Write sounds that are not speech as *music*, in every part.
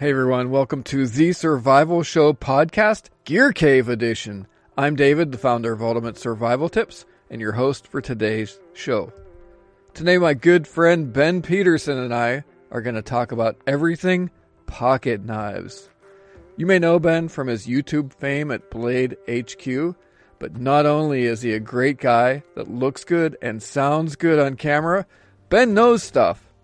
Hey everyone, welcome to the Survival Show podcast, Gear Cave Edition. I'm David, the founder of Ultimate Survival Tips, and your host for today's show. Today, my good friend Ben Petersen and I are going to talk about everything pocket knives. You may know Ben from his YouTube fame at Blade HQ, but not only is he a great guy that looks good and sounds good on camera, Ben knows stuff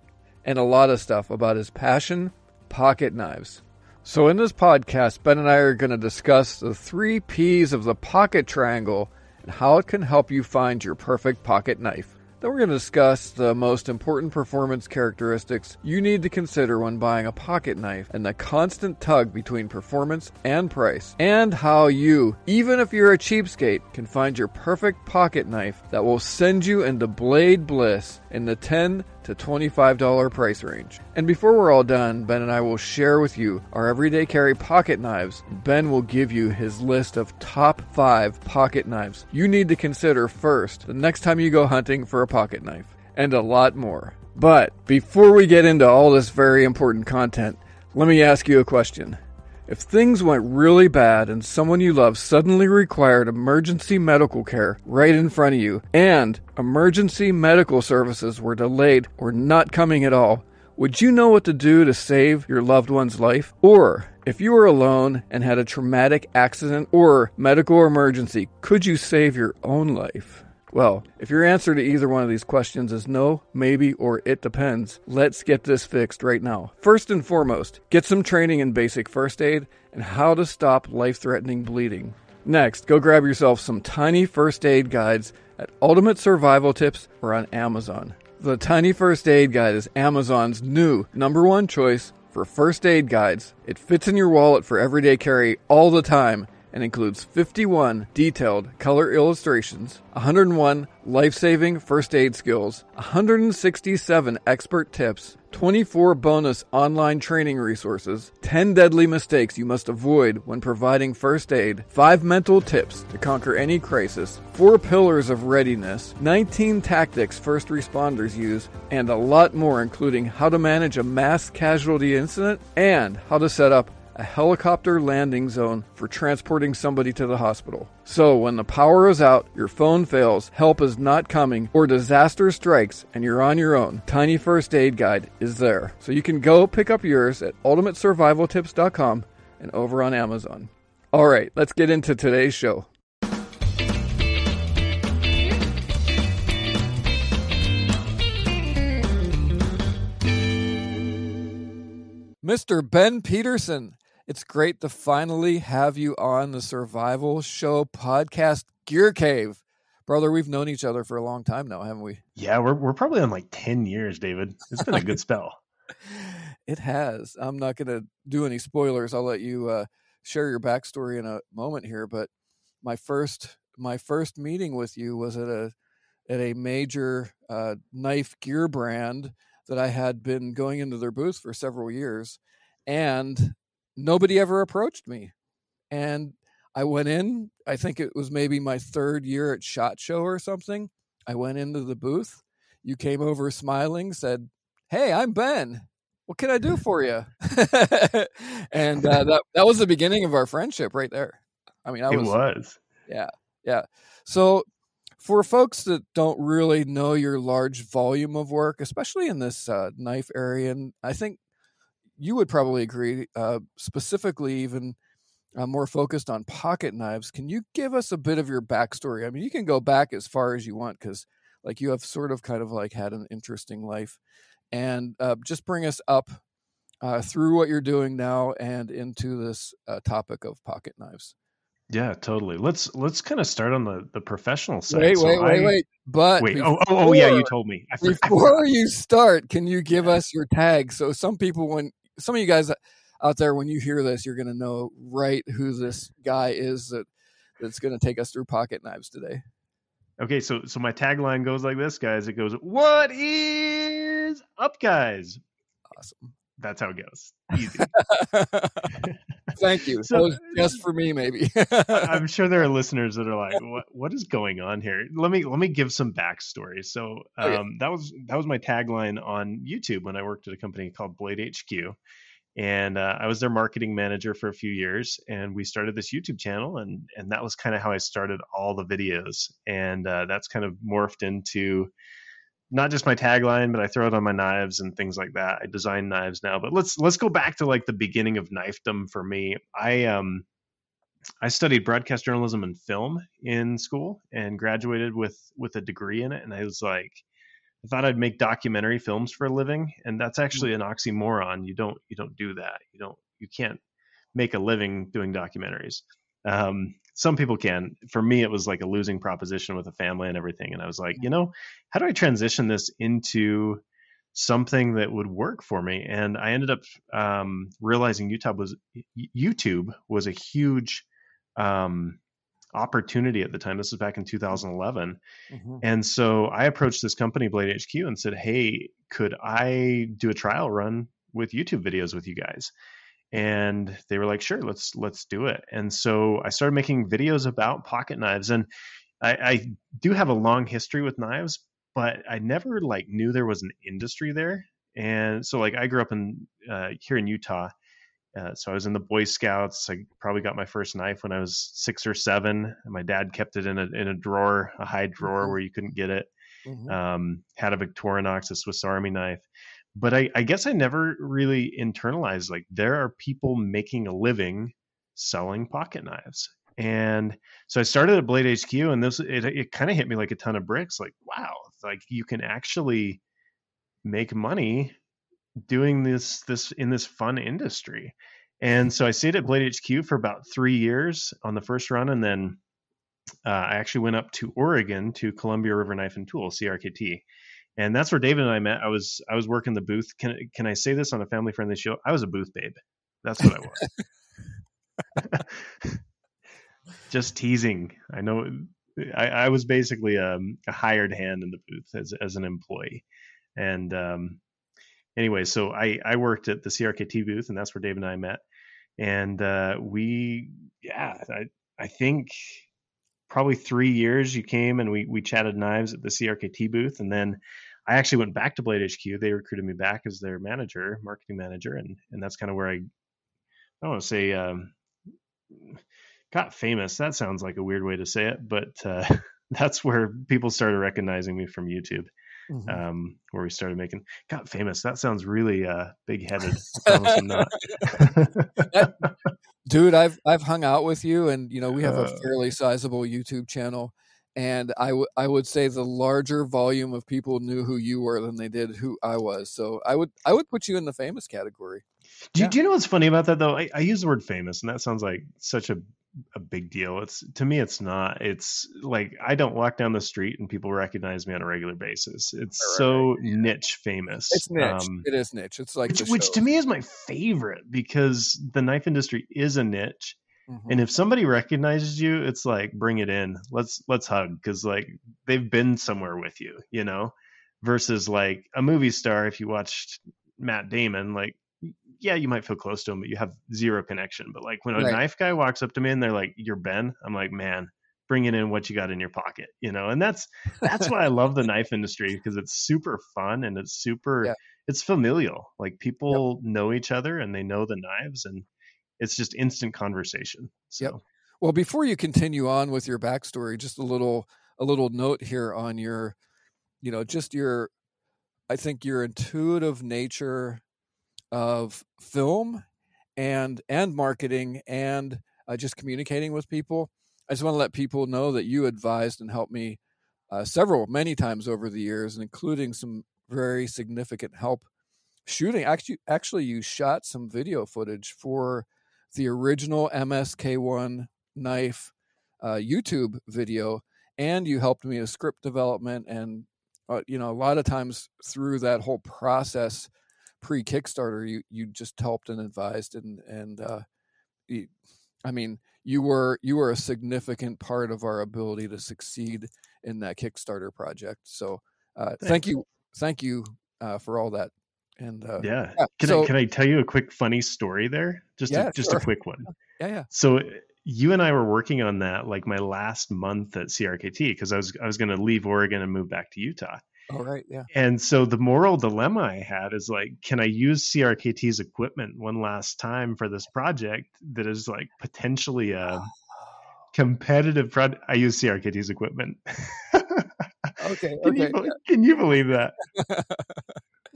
and a lot of stuff about his passion pocket knives. So, in this podcast, Ben and I are going to discuss the three P's of the pocket triangle and how it can help you find your perfect pocket knife. Then, we're going to discuss the most important performance characteristics you need to consider when buying a pocket knife and the constant tug between performance and price, and how you, even if you're a cheapskate, can find your perfect pocket knife that will send you into blade bliss in the 10 to $25 price range. And before we're all done, Ben and I will share with you our everyday carry pocket knives. Ben will give you his list of top five pocket knives you need to consider first the next time you go hunting for a pocket knife, and a lot more. But before we get into all this very important content, let me ask you a question. If things went really bad and someone you love suddenly required emergency medical care right in front of you, and emergency medical services were delayed or not coming at all, would you know what to do to save your loved one's life? Or, if you were alone and had a traumatic accident or medical emergency, could you save your own life? Well, if your answer to either one of these questions is no, maybe, or it depends, let's get this fixed right now. First and foremost, get some training in basic first aid and how to stop life threatening bleeding. Next, go grab yourself some tiny first aid guides at Ultimate Survival Tips or on Amazon. The Tiny First Aid Guide is Amazon's new number one choice for first aid guides. It fits in your wallet for everyday carry all the time and includes 51 detailed color illustrations, 101 life saving first aid skills, 167 expert tips, 24 bonus online training resources, 10 deadly mistakes you must avoid when providing first aid, 5 mental tips to conquer any crisis, 4 pillars of readiness, 19 tactics first responders use, and a lot more, including how to manage a mass casualty incident and how to set up a helicopter landing zone for transporting somebody to the hospital. So, when the power is out, your phone fails, help is not coming, or disaster strikes and you're on your own, Tiny First Aid Guide is there. So, you can go pick up yours at ultimatesurvivaltips.com and over on Amazon. All right, let's get into today's show. Mr. Ben Petersen, it's great to finally have you on the Survival Show podcast, Gear Cave. Brother, we've known each other for a long time now, haven't we? Yeah, we're we're probably on like 10 years, David. It's been a good *laughs* spell. It has. I'm not going to do any spoilers. I'll let you uh, share your backstory in a moment here, but my first my first meeting with you was at a at a major uh, knife gear brand that I had been going into their booth for several years, and nobody ever approached me. And I went in. I think it was maybe my third year at Shot Show or something. I went into the booth. You came over smiling, said, "Hey, I'm Ben. What can I do for you?" *laughs* and uh, that that was the beginning of our friendship right there. I mean, I was, it was, yeah, yeah. So for folks that don't really know your large volume of work, especially in this uh, knife area, and I think you would probably agree, uh, specifically even uh, more focused on pocket knives. Can you give us a bit of your backstory? I mean, you can go back as far as you want because, like, you have sort of kind of like had an interesting life, and uh, just bring us up uh, through what you're doing now and into this uh, topic of pocket knives. Yeah, totally. Let's let's kind of start on the the professional side. Wait, So wait, wait, I- wait. But wait. Oh, oh, oh, yeah, you told me. Before you start, can you *laughs* give us your tag? So some people, when some of you guys out there, when you hear this, you're going to know right who this guy is that that's going to take us through pocket knives today. Okay, so so my tagline goes like this, guys. It goes, "What is up, guys?" Awesome. That's how it goes. *laughs* Easy. *laughs* *laughs* Thank you. So- just for me, maybe. *laughs* I'm sure there are listeners that are like, "What? What is going on here?" Let me let me give some backstory. So um, Okay. that was that was my tagline on YouTube when I worked at a company called Blade HQ, and uh, I was their marketing manager for a few years. And we started this YouTube channel, and and that was kind of how I started all the videos, and uh, that's kind of morphed into not just my tagline, but I throw it on my knives and things like that. I design knives now, but let's let's go back to like the beginning of knifedom for me. I um I studied broadcast journalism and film in school and graduated with with a degree in it. And I was like, I thought I'd make documentary films for a living, and that's actually an oxymoron. You don't you don't do that. You don't you can't make a living doing documentaries. Um, some people can. For me, it was like a losing proposition with a family and everything. And I was like, you know, how do I transition this into something that would work for me? And I ended up um, realizing YouTube was YouTube was a huge um, opportunity at the time. This was back in 2011. Mm-hmm. And so I approached this company, Blade HQ, and said, Hey, could I do a trial run with YouTube videos with you guys? And they were like, sure, let's let's do it. And so I started making videos about pocket knives. And I, I do have a long history with knives, but I never like knew there was an industry there. And so like I grew up in uh, here in Utah uh, so I was in the Boy Scouts. I probably got my first knife when I was six or seven. my dad kept it in a in a drawer, a high drawer mm-hmm. where you couldn't get it. Mm-hmm. Um, had a Victorinox, a Swiss Army knife. But I, I guess I never really internalized like there are people making a living selling pocket knives. And so I started at Blade HQ, and this it, it kind of hit me like a ton of bricks. Like, wow, like you can actually make money doing this this in this fun industry. And so I stayed at Blade HQ for about three years on the first run, and then uh, I actually went up to Oregon to Columbia River Knife and Tool (CRKT), and that's where David and I met. I was I was working the booth. Can can I say this on a family friendly show? I was a booth babe. That's what I was. *laughs* Just teasing. I know. I, I was basically a, um, a, hired hand in the booth as as an employee, and um, anyway, so I, I worked at the CRKT booth, and that's where Dave and I met. And uh, we, yeah, I, I think probably three years you came and we, we chatted knives at the CRKT booth. And then I actually went back to Blade HQ. They recruited me back as their manager, marketing manager. And, and that's kind of where I, I don't want to say, um, got famous. That sounds like a weird way to say it, but uh, *laughs* that's where people started recognizing me from YouTube mm-hmm. um, where we started making got famous. That sounds really uh, big headed. *laughs* *laughs* dude, I've I've hung out with you, and you know we have a uh. fairly sizable YouTube channel. And I, w- I would say the larger volume of people knew who you were than they did who I was. So I would I would put you in the famous category. Do, yeah. do you know what's funny about that though? I, I use the word famous, and that sounds like such a a big deal. It's to me, it's not. It's like I don't walk down the street and people recognize me on a regular basis. It's right, so yeah. niche famous. It's niche. Um, it is niche. It's like which, which, to me is my favorite because the knife industry is a niche. Mm-hmm. And if somebody recognizes you, it's like bring it in. Let's let's hug because like they've been somewhere with you, you know. Versus like a movie star, if you watched Matt Damon, like yeah, you might feel close to him, but you have zero connection. But like when a right. knife guy walks up to me and they're like, "You're Ben," I'm like, "Man, bringing in what you got in your pocket," you know. And that's that's why I love the knife industry because it's super fun and it's super yeah. it's familial. Like people yep. know each other and they know the knives, and it's just instant conversation. So. Yep. Well, before you continue on with your backstory, just a little a little note here on your, you know, just your, I think your intuitive nature of film and and marketing and uh, just communicating with people. I just want to let people know that you advised and helped me uh, several, many times over the years, including some very significant help shooting. Actually, actually, you shot some video footage for the original MSK1 knife uh, YouTube video, and you helped me with script development. And uh, you know, a lot of times through that whole process, pre Kickstarter, you you just helped and advised and and uh, you, I mean you were you were a significant part of our ability to succeed in that Kickstarter project. So uh, thank you, thank you uh, for all that. And uh, yeah, yeah. can so, I can I tell you a quick funny story there? Just yeah, a, just sure. a quick one. *laughs* Yeah, yeah. So you and I were working on that like my last month at CRKT because I was I was going to leave Oregon and move back to Utah. Oh right, yeah. And so the moral dilemma I had is like, can I use CRKT's equipment one last time for this project that is like potentially a *sighs* competitive product? I use CRKT's equipment. *laughs* okay, can okay. You, can you believe that? *laughs*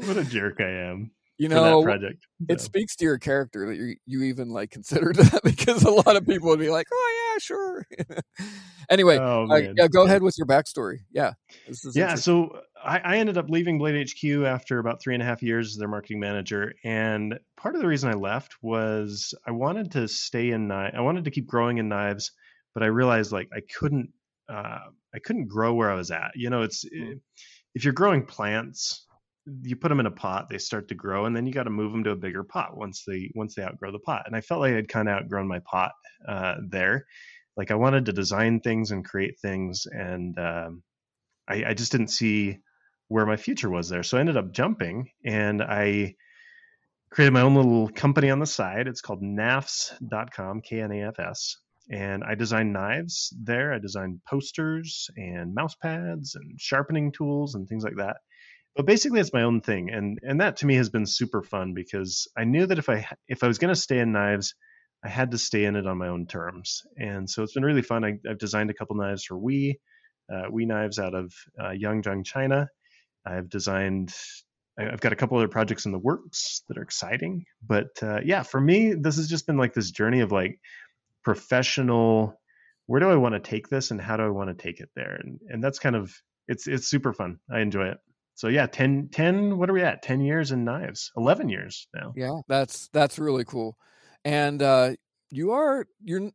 what a jerk I am you know project it speaks to your character that you you even like considered *laughs* that because a lot of people would be like oh yeah sure. *laughs* Anyway oh, uh, yeah go ahead with your backstory. Yeah yeah so I, I, ended up leaving blade hq after about three and a half years as their marketing manager and part of the reason i left was i wanted to stay in knives i wanted to keep growing in knives but i realized like i couldn't uh, i couldn't grow where i was at. You know it's mm-hmm. if you're growing plants you put them in a pot, they start to grow, and then you got to move them to a bigger pot once they once they outgrow the pot. And I felt like I'd kind of outgrown my pot uh, there. Like I wanted to design things and create things, and um, I, I just didn't see where my future was there. So I ended up jumping, and I created my own little company on the side. It's called knafs.com, K N A F S. And I designed knives there. I designed posters and mouse pads and sharpening tools and things like that but basically it's my own thing and and that to me has been super fun because i knew that if i if i was going to stay in knives i had to stay in it on my own terms. And so it's been really fun. I, have designed a couple knives for we uh, we knives out of uh, yangjiang china. I've designed i've got a couple other projects in the works that are exciting. But uh, yeah for me this has just been like this journey of like professional where do i want to take this and how do i want to take it there? And and that's kind of it's it's super fun. I enjoy it so yeah 10 10 what are we at? 10 years in knives 11 years now. Yeah that's that's really cool. And uh you are you're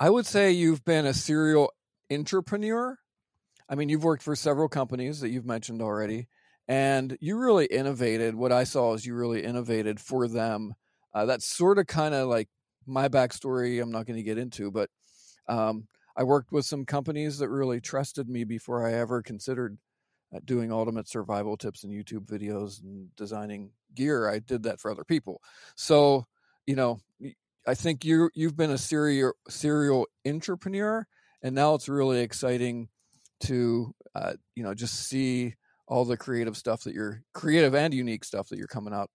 i would say you've been a serial entrepreneur. I mean you've worked for several companies that you've mentioned already and you really innovated. What i saw is you really innovated for them. Uh, that's sort of kind of like my backstory i'm not going to get into but um, i worked with some companies that really trusted me before i ever considered doing ultimate survival tips and YouTube videos and designing gear. I did that for other people. So, you know, I think you you've been a serial serial entrepreneur, and now it's really exciting to uh, you know just see all the creative stuff that you're creative and unique stuff that you're coming out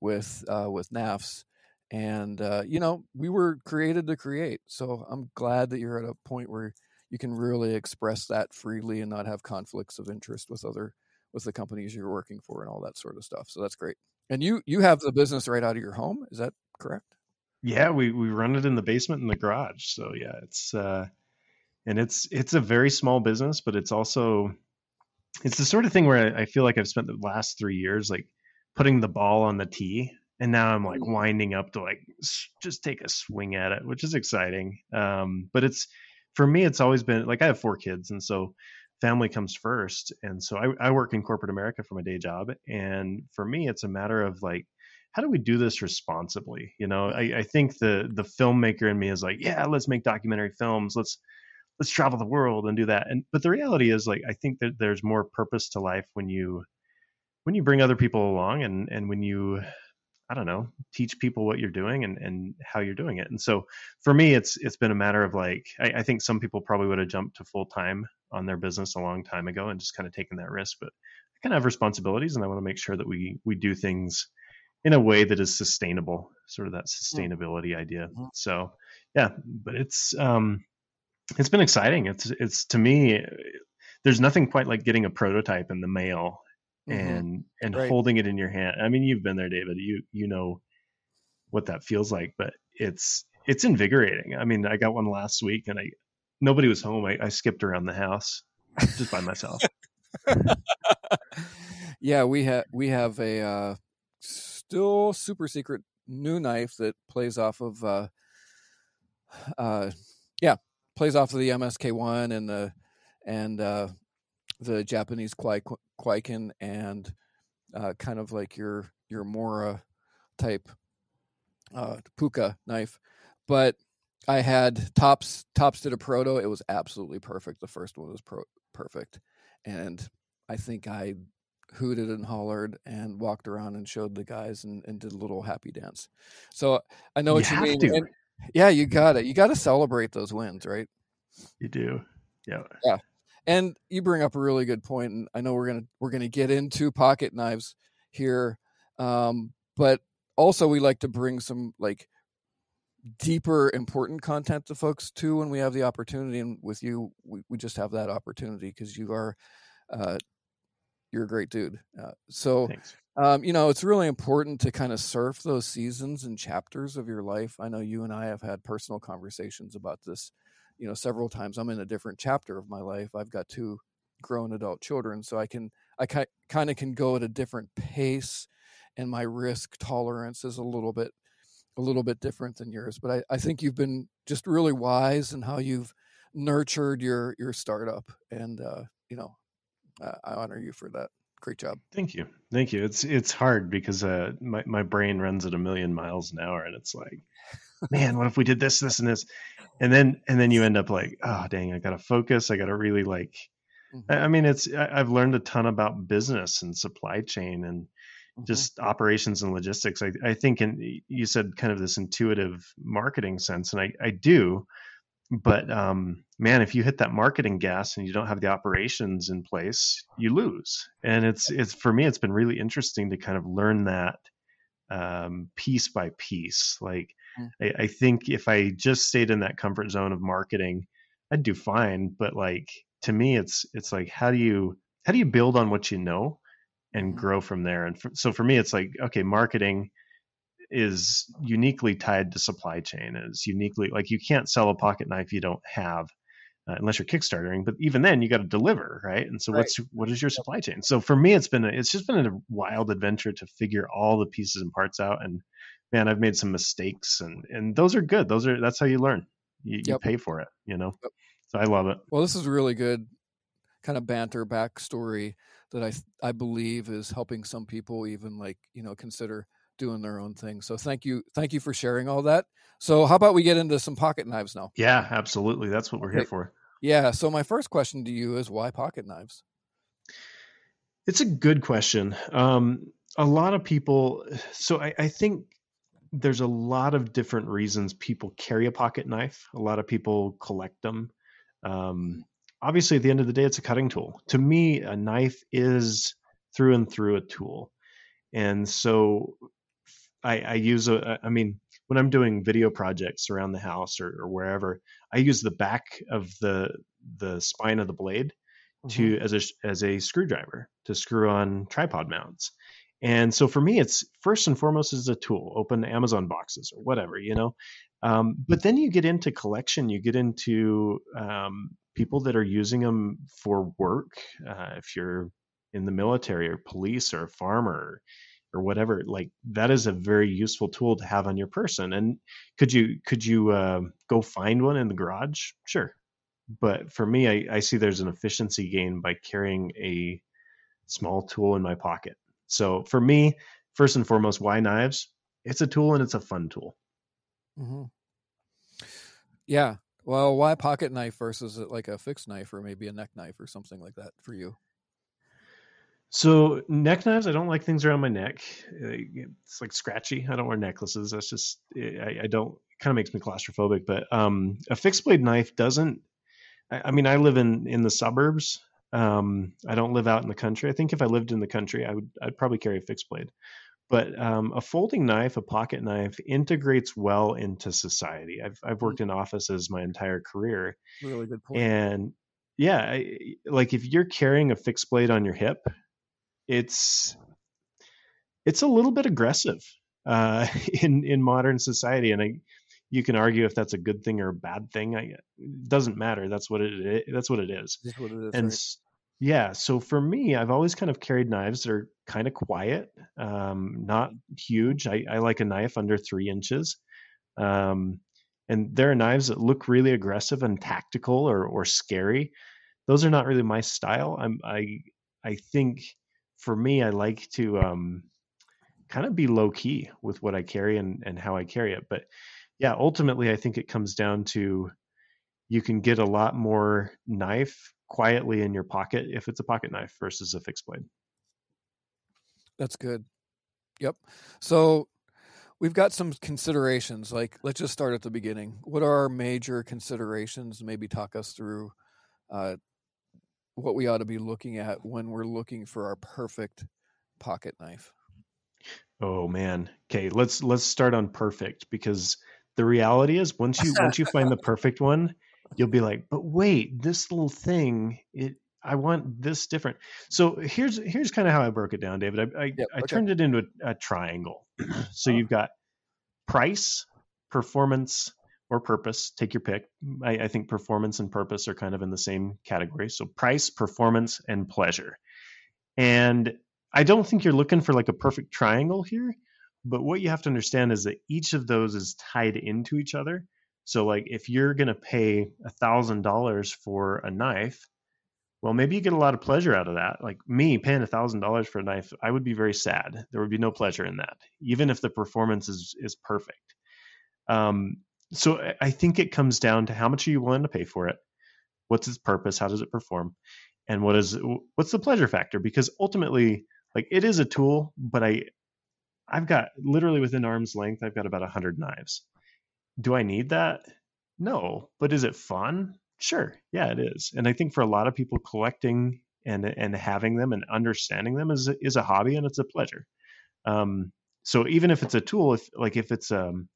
with uh, with Knafs. And uh, you know, we were created to create. So I'm glad that you're at a point where you can really express that freely and not have conflicts of interest with other with the companies you're working for and all that sort of stuff. So that's great. And you you have the business right out of your home, is that correct? Yeah, we we run it in the basement in the garage. So yeah, it's uh and it's it's a very small business, but it's also it's the sort of thing where I feel like I've spent the last 3 years like putting the ball on the tee and now I'm like mm. winding up to like just take a swing at it, which is exciting. Um, but it's for me, it's always been like I have four kids, and so family comes first. And so I, I work in corporate America for my day job, and for me, it's a matter of like how do we do this responsibly? You know, I, I, think the the filmmaker in me is like, yeah, let's make documentary films. Let's let's travel the world and do that. And but the reality is like I think that there's more purpose to life when you when you bring other people along and and when you I don't know, teach people what you're doing and, and how you're doing it. And so for me, it's it's been a matter of like I, I think some people probably would have jumped to full time on their business a long time ago and just kind of taken that risk. But I kind of have responsibilities, and I want to make sure that we we do things in a way that is sustainable, sort of that hmm. sustainability mm-hmm. idea. So yeah, but it's um it's been exciting. It's it's to me there's nothing quite like getting a prototype in the mail mm-hmm. and and right. holding it in your hand. I mean, you've been there, David. You you know what that feels like, but it's it's invigorating. I mean, I got one last week, and I nobody was home. I, I skipped around the house just by myself. *laughs* yeah, we have we have a uh, still super secret new knife that plays off of uh, uh, yeah plays off of the MSK one and the and uh, the Japanese Kwai Kwaiken and uh, kind of like your your Mora type uh, puukko knife, but I had tops tops did a proto. It was absolutely perfect. The first one was pro- perfect, and I think I hooted and hollered and walked around and showed the guys and, and did a little happy dance. So I know what you, you mean. And, yeah, you got it. You got to celebrate those wins, right? You do. Yeah. Yeah. And you bring up a really good point, and I know we're gonna we're gonna get into pocket knives here, um, but also we like to bring some like deeper important content to folks too when we have the opportunity and with you we, we just have that opportunity because you are uh, you're a great dude uh, so um, you know it's really important to kind of surf those seasons and chapters of your life. I know you and i have had personal conversations about this you know several times i'm in a different chapter of my life i've got two grown adult children so i can i kind of can go at a different pace and my risk tolerance is a little bit a little bit different than yours, but I, I think you've been just really wise in how you've nurtured your your startup, and uh, you know, I, I honor you for that. Great job. Thank you, thank you. It's it's hard because uh, my my brain runs at a million miles an hour, and it's like, man, what if we did this, this, and this, and then and then you end up like, oh dang, I got to focus. I got to really like. Mm-hmm. I mean, it's I, I've learned a ton about business and supply chain and Mm-hmm. just operations and logistics. I, I think, and you said kind of this intuitive marketing sense, and I, I do. But um, man, if you hit that marketing gas and you don't have the operations in place, you lose. And it's it's for me, it's been really interesting to kind of learn that um, piece by piece. Like. I, I think if I just stayed in that comfort zone of marketing, I'd do fine. But like to me, it's it's like how do you how do you build on what you know and mm-hmm. grow from there. And for, so for me, it's like, okay, marketing is uniquely tied to supply chain is uniquely like you can't sell a pocket knife you don't have uh, unless you're kickstartering but even then you got to deliver right and so right. what's what is your supply chain so for me it's been a, it's just been a wild adventure to figure all the pieces and parts out and man i've made some mistakes and and those are good those are that's how you learn you, yep. you pay for it you know yep. so i love it well this is really good kind of banter backstory that I I believe is helping some people even like you know consider doing their own thing. So thank you, thank you for sharing all that. So how about we get into some pocket knives now? Yeah, absolutely. That's what we're okay. here for. Yeah. So my first question to you is why pocket knives? It's a good question. Um, a lot of people. *sighs* So I, I think there's a lot of different reasons people carry a pocket knife. A lot of people collect them. Um, obviously at the end of the day it's a cutting tool to me a knife is through and through a tool and so i, I use a i mean when i'm doing video projects around the house or, or wherever i use the back of the the spine of the blade mm-hmm. to as a as a screwdriver to screw on tripod mounts and so for me it's first and foremost is a tool open amazon boxes or whatever you know um, but then you get into collection you get into um, people that are using them for work, uh, if you're in the military or police or a farmer or whatever, like that is a very useful tool to have on your person. And could you could you uh, go find one in the garage? Sure, but for me, I, I see there's an efficiency gain by carrying a small tool in my pocket. So for me, first and foremost, why knives? It's a tool and it's a fun tool. Mm-hmm. Yeah, well, why pocket knife versus like a fixed knife or maybe a neck knife or something like that for you? So neck knives, I don't like things around my neck. It's like scratchy. I don't wear necklaces. That's just I, I don't. Kind of makes me claustrophobic. But um, a fixed blade knife doesn't. I, I mean, I live in in the suburbs. Um, I don't live out in the country. I think if I lived in the country, I would I'd probably carry a fixed blade. But um, a folding knife, a pocket knife, integrates well into society. I've I've worked in offices my entire career. Really good point. And yeah, I, like if you're carrying a fixed blade on your hip, it's it's a little bit aggressive uh, *laughs* in in modern society, and I you can argue if that's a good thing or a bad thing. I, it doesn't matter. That's what it is. That's what it is. What it is. And right? Yeah. So for me, I've always kind of carried knives that are kind of quiet, um, not huge. I, I, like a knife under three inches. Um, and there are knives that look really aggressive and tactical or, or scary. Those are not really my style. I'm, I, I think for me, I like to um, kind of be low key with what I carry and, and how I carry it. But yeah, ultimately, I think it comes down to you can get a lot more knife quietly in your pocket if it's a pocket knife versus a fixed blade. That's good. Yep. So we've got some considerations. Like, let's just start at the beginning. What are our major considerations? Maybe talk us through uh, what we ought to be looking at when we're looking for our perfect pocket knife? Oh man. Okay, let's let's start on perfect because the reality is once you once you *laughs* find the perfect one, you'll be like, "But wait, this little thing, it I want this different." So here's here's kind of how I broke it down, David. I I, I okay. turned it into a, a triangle. *clears throat* so Oh. you've got price, performance, or purpose. Take your pick. I, I think performance and purpose are kind of in the same category. So price, performance, and pleasure. And I don't think you're looking for like a perfect triangle here, but what you have to understand is that each of those is tied into each other. So like if you're gonna pay a thousand dollars for a knife, well maybe you get a lot of pleasure out of that. Like me paying a thousand dollars for a knife, I would be very sad. There would be no pleasure in that, even if the performance is is perfect. Um, so I- think it comes down to how much are you willing to pay for it, what's its purpose, how does it perform, and what is what's the pleasure factor? Because ultimately, like it is a tool, but I I've got literally within arm's length, I've got about hundred knives. Do I need that? No, but is it fun? Sure, yeah, it is. And I think for a lot of people, collecting and and having them and understanding them is is a hobby and it's a pleasure. Um, so even if it's a tool, if like if it's um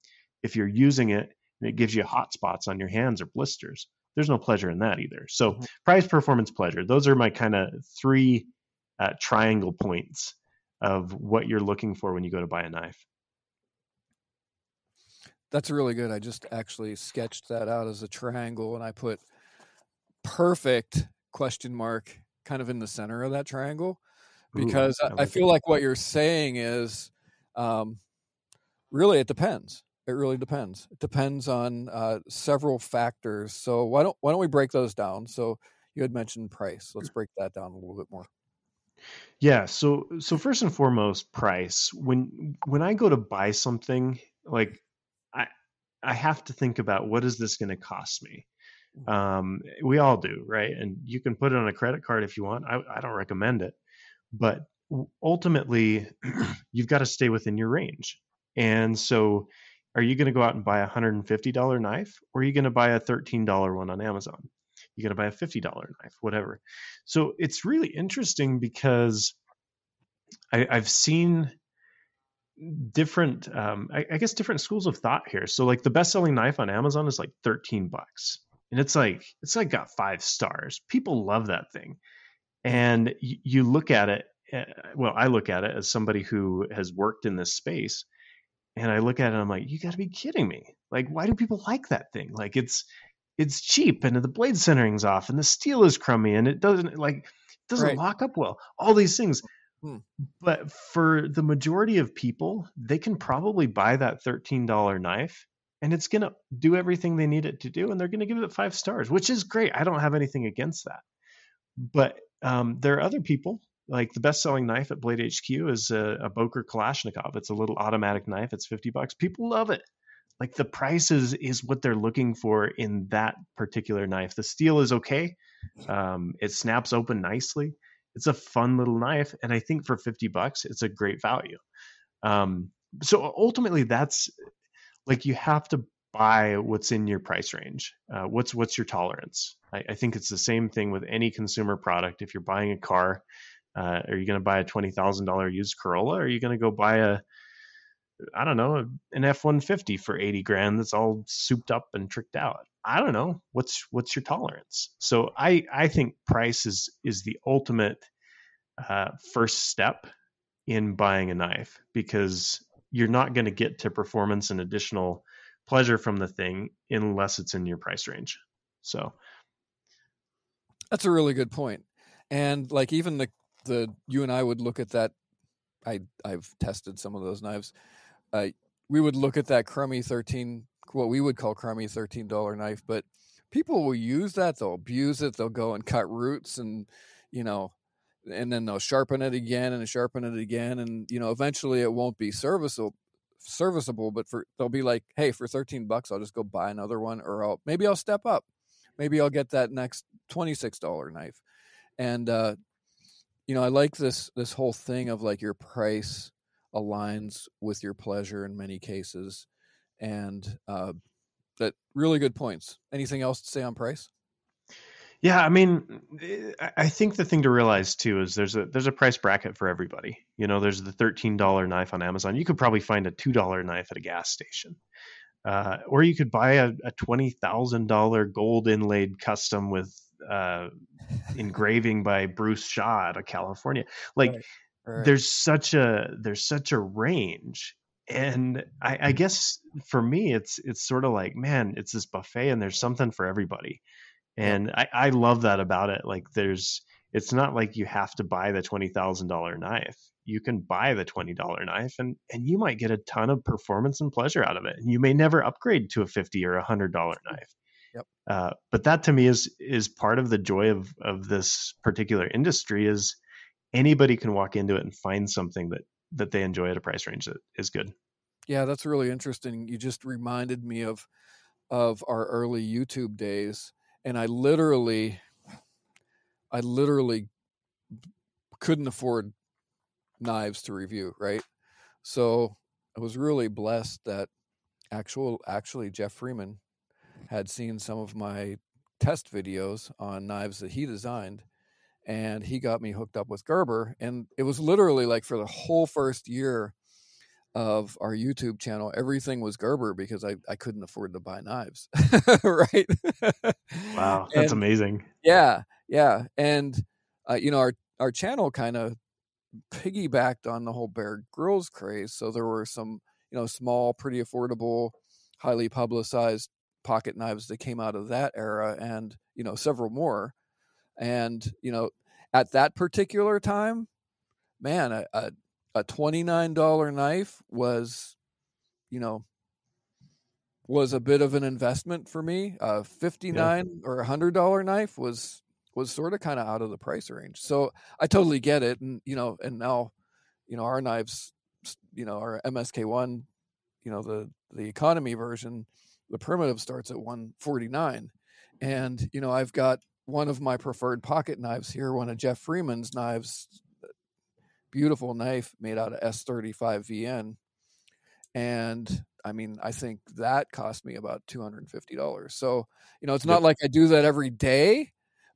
if you're using it and it gives you hot spots on your hands or blisters, there's no pleasure in that either. So Mhm. price, performance, pleasure. Those are my kind of three uh, triangle points of what you're looking for when you go to buy a knife. That's really good. I just actually sketched that out as a triangle and I put perfect question mark kind of in the center of that triangle because I I, I feel it. like what you're saying is um, really it depends. It really depends. It depends on uh, several factors. So why don't why don't we break those down? So you had mentioned price. Let's break that down a little bit more. Yeah, so so first and foremost, price. When when I go to buy something, like I I have to think about what is this going to cost me. Um, we all do, right? And you can put it on a credit card if you want. I, I don't recommend it, but ultimately, *clears throat* you've got to stay within your range. And so, are you going to go out and buy a hundred and fifty dollar knife, or are you going to buy a thirteen dollar one on Amazon? You're going to buy a fifty dollar knife, whatever. So it's really interesting because I, I've seen different um I, I guess different schools of thought here so like the best-selling knife on amazon is like 13 bucks and it's like it's like got five stars people love that thing and you, you look at it uh, well i look at it as somebody who has worked in this space and i look at it and i'm like you got to be kidding me. Like why do people like that thing? Like it's it's cheap and the blade centering's off and the steel is crummy and it doesn't like it doesn't Right. lock up well. All these things. Hmm. but for the majority of people they can probably buy that $13 knife and it's going to do everything they need it to do and they're going to give it five stars which is great. I don't have anything against that. But um, there are other people like the best-selling knife at blade hq is a, a boker kalashnikov. It's a little automatic knife. It's 50 bucks. People love it. Like the prices is is what they're looking for in that particular knife. The steel is okay. Um, it snaps open nicely. It's a fun little knife and i think for 50 bucks it's a great value. Um, so ultimately that's like you have to buy what's in your price range. Uh, what's what's your tolerance? I, I think it's the same thing with any consumer product. If you're buying a car uh, are you going to buy a $20000 used corolla or are you going to go buy a I don't know, an F one fifty for eighty grand that's all souped up and tricked out. I don't know. What's what's your tolerance? So I I think price is is the ultimate uh, first step in buying a knife because you're not going to get to performance and additional pleasure from the thing unless it's in your price range. So That's a really good point. And like even the the you and I would look at that. I I've tested some of those knives. Uh, we would look at that crummy thirteen, what we would call crummy thirteen dollar knife, but people will use that. They'll abuse it. They'll go and cut roots, and you know, and then they'll sharpen it again and sharpen it again, and you know, eventually it won't be serviceable serviceable but for they'll be like hey for 13 bucks i'll just go buy another one or i'll maybe i'll step up maybe i'll get that next $26 knife and uh you know i like this this whole thing of like your price aligns with your pleasure in many cases and uh that really good points anything else to say on price Yeah, I mean, I think the thing to realize too is there's a there's a price bracket for everybody. You know, there's the thirteen dollar knife on Amazon. You could probably find a two dollar knife at a gas station, uh, or you could buy a, a twenty thousand dollar gold inlaid custom with uh, engraving by Bruce Shaw out of California. Like, right. Right. there's such a there's such a range, and I, I guess for me, it's it's sort of like, man, it's this buffet, and there's something for everybody and I, I love that about it like there's it's not like you have to buy the $20000 knife you can buy the $20 knife and and you might get a ton of performance and pleasure out of it and you may never upgrade to a 50 or a $100 knife yep. Uh, but that to me is is part of the joy of of this particular industry is anybody can walk into it and find something that that they enjoy at a price range that is good yeah that's really interesting you just reminded me of of our early youtube days and I literally, I literally couldn't afford knives to review, right? So I was really blessed that actual actually Jeff Freeman had seen some of my test videos on knives that he designed and he got me hooked up with Gerber and it was literally like for the whole first year of our YouTube channel, everything was Gerber because I, I couldn't afford to buy knives. *laughs* right. Wow. That's and, amazing. Yeah. Yeah. And, uh, you know, our, our channel kind of piggybacked on the whole Bear Grylls craze. So there were some, you know, small, pretty affordable, highly publicized pocket knives that came out of that era and, you know, several more. And, you know, at that particular time, man, a, a, a $29 knife was, you know, was a bit of an investment for me. A 59 yeah. or a hundred dollar knife was was sort of kind of out of the price range. So I totally get it. And you know, and now, you know, our knives, you know, our MSK one, you know, the the economy version, the primitive starts at 149. And, you know, I've got one of my preferred pocket knives here, one of Jeff Freeman's knives uh, beautiful knife made out of S35 VN. And I mean, I think that cost me about $250. So, you know, it's not like I do that every day,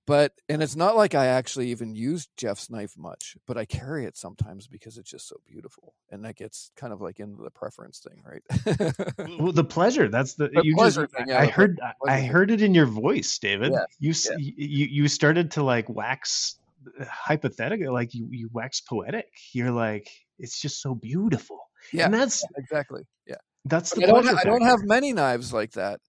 but, and it's not like I actually even use Jeff's knife much, but I carry it sometimes because it's just so beautiful. And that gets kind of like into the preference thing, right? well, the pleasure. That's the, the you just, thing, yeah, I heard, I heard it in your voice, David. Yeah, you, yeah. you, you started to like wax uh, hypothetical like you you wax poetic you're like it's just so beautiful yeah and that's exactly yeah that's the I don't, I don't have many knives like that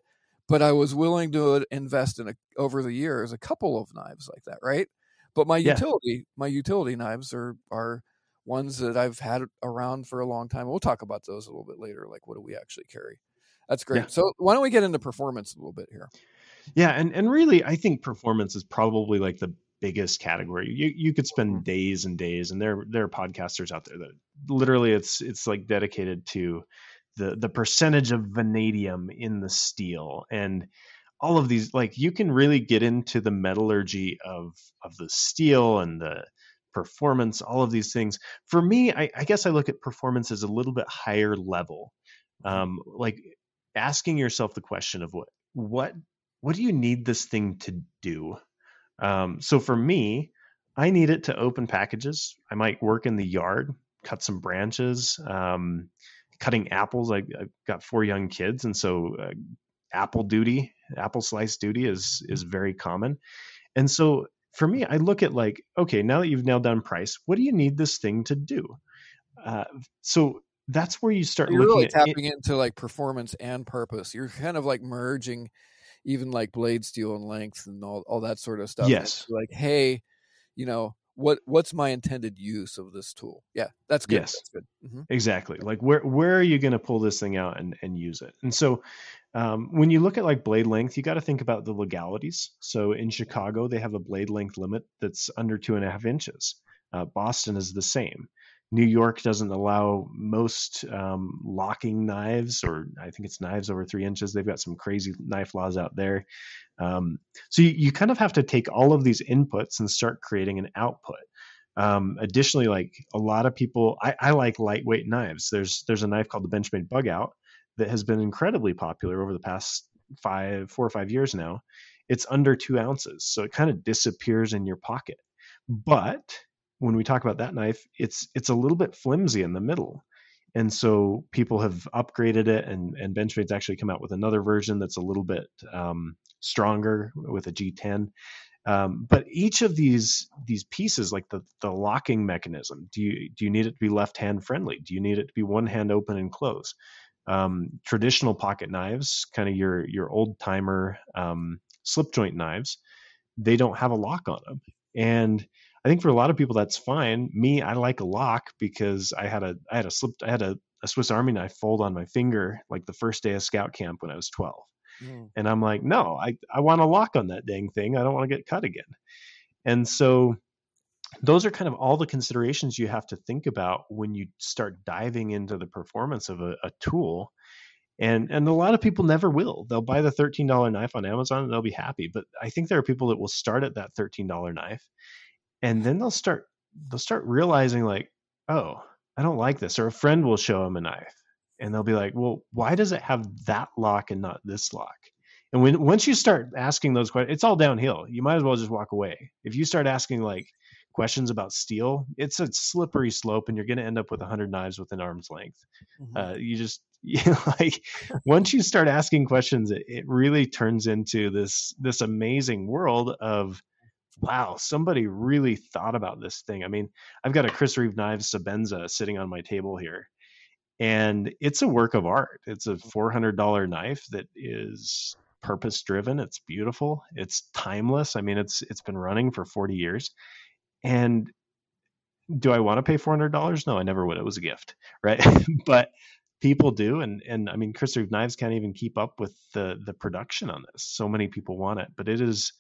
but i was willing to invest in a, over the years a couple of knives like that right but my utility my utility knives are are ones that i've had around for a long time we'll talk about those a little bit later like what do we actually carry that's great yeah. so why don't we get into performance a little bit here yeah and and really i think performance is probably like the biggest category. You you could spend mm-hmm. days and days, and there there are podcasters out there that literally it's it's like dedicated to the the percentage of vanadium in the steel and all of these like you can really get into the metallurgy of of the steel and the performance all of these things for me i, I guess i look at performance as a little bit higher level mm-hmm. um, like asking yourself the question of what what what do you need this thing to do um, so for me, I need it to open packages. I might work in the yard, cut some branches, um, cutting apples. I, have got four young kids, and so uh, apple duty, apple slice duty is is very common. And so for me, I look at like, okay, now that you've nailed down price, what do you need this thing to do? Uh, so that's where you start You're looking really tapping it, into like performance and purpose. You're kind of like merging even like blade steel and length and all, all that sort of stuff. Yes. Like, hey, you know, what what's my intended use of this tool? Yeah, that's good. Yes, that's good. Mm-hmm. Exactly. Like where where are you going to pull this thing out and and use it? And so um, when you look at like blade length, you got to think about the legalities. So in Chicago, they have a blade length limit that's under two and a half inches. Uh, Boston is the same. New York doesn't allow most um, locking knives, or I think it's knives over three inches. They've got some crazy knife laws out there. Um, so you, you, kind of have to take all of these inputs and start creating an output. Um, additionally, like a lot of people, I, I, like lightweight knives. There's there's a knife called the Benchmade Bug Out that has been incredibly popular over the past five, four or five years now, it's under two ounces. So it kind of disappears in your pocket. But when we talk about that knife, it's it's a little bit flimsy in the middle. And so people have upgraded it, and, and Benchmade's actually come out with another version that's a little bit um, stronger with a G10. Um, but each of these these pieces, like the the locking mechanism, do you do you need it to be left hand friendly? Do you need it to be one hand open and close? Um, traditional pocket knives, kind of your your old timer um, slip joint knives, they don't have a lock on them, and I think for a lot of people that's fine. Me, I like a lock because I had a I had a slip I had a, a Swiss Army knife fold on my finger like the first day of scout camp when I was 12 Mm. And I'm like, no, I, I want a lock on that dang thing. I don't want to get cut again. And so those are kind of all the considerations you have to think about when you start diving into the performance of a, a tool. And and a lot of people never will. They'll buy the $13 knife on Amazon and they'll be happy. But I think there are people that will start at that $13 knife and then they'll start they'll start realizing like, oh, I don't like this. Or a friend will show them a knife and they'll be like, well, why does it have that lock and not this lock? And when once you start asking those questions, it's all downhill. You might as well just walk away. If you start asking like questions about steel, it's a slippery slope, and you're going to end up with a hundred knives within arm's length. Mm-hmm. Uh, you just *laughs* you know, like once you start asking questions, it, it really turns into this this amazing world of wow, somebody really thought about this thing. I mean, I've got a Chris Reeve Knives Sebenza sitting on my table here, and it's a work of art. It's a mm. $400 knife that is purpose driven. It's beautiful. It's timeless. I mean, it's it's been running for 40 years. And do I want to pay $400? No, I never would. It was a gift, *laughs* right? but people do and and I mean Chris Reeve Knives can't even keep up with the the production on this. So many people want it, but it is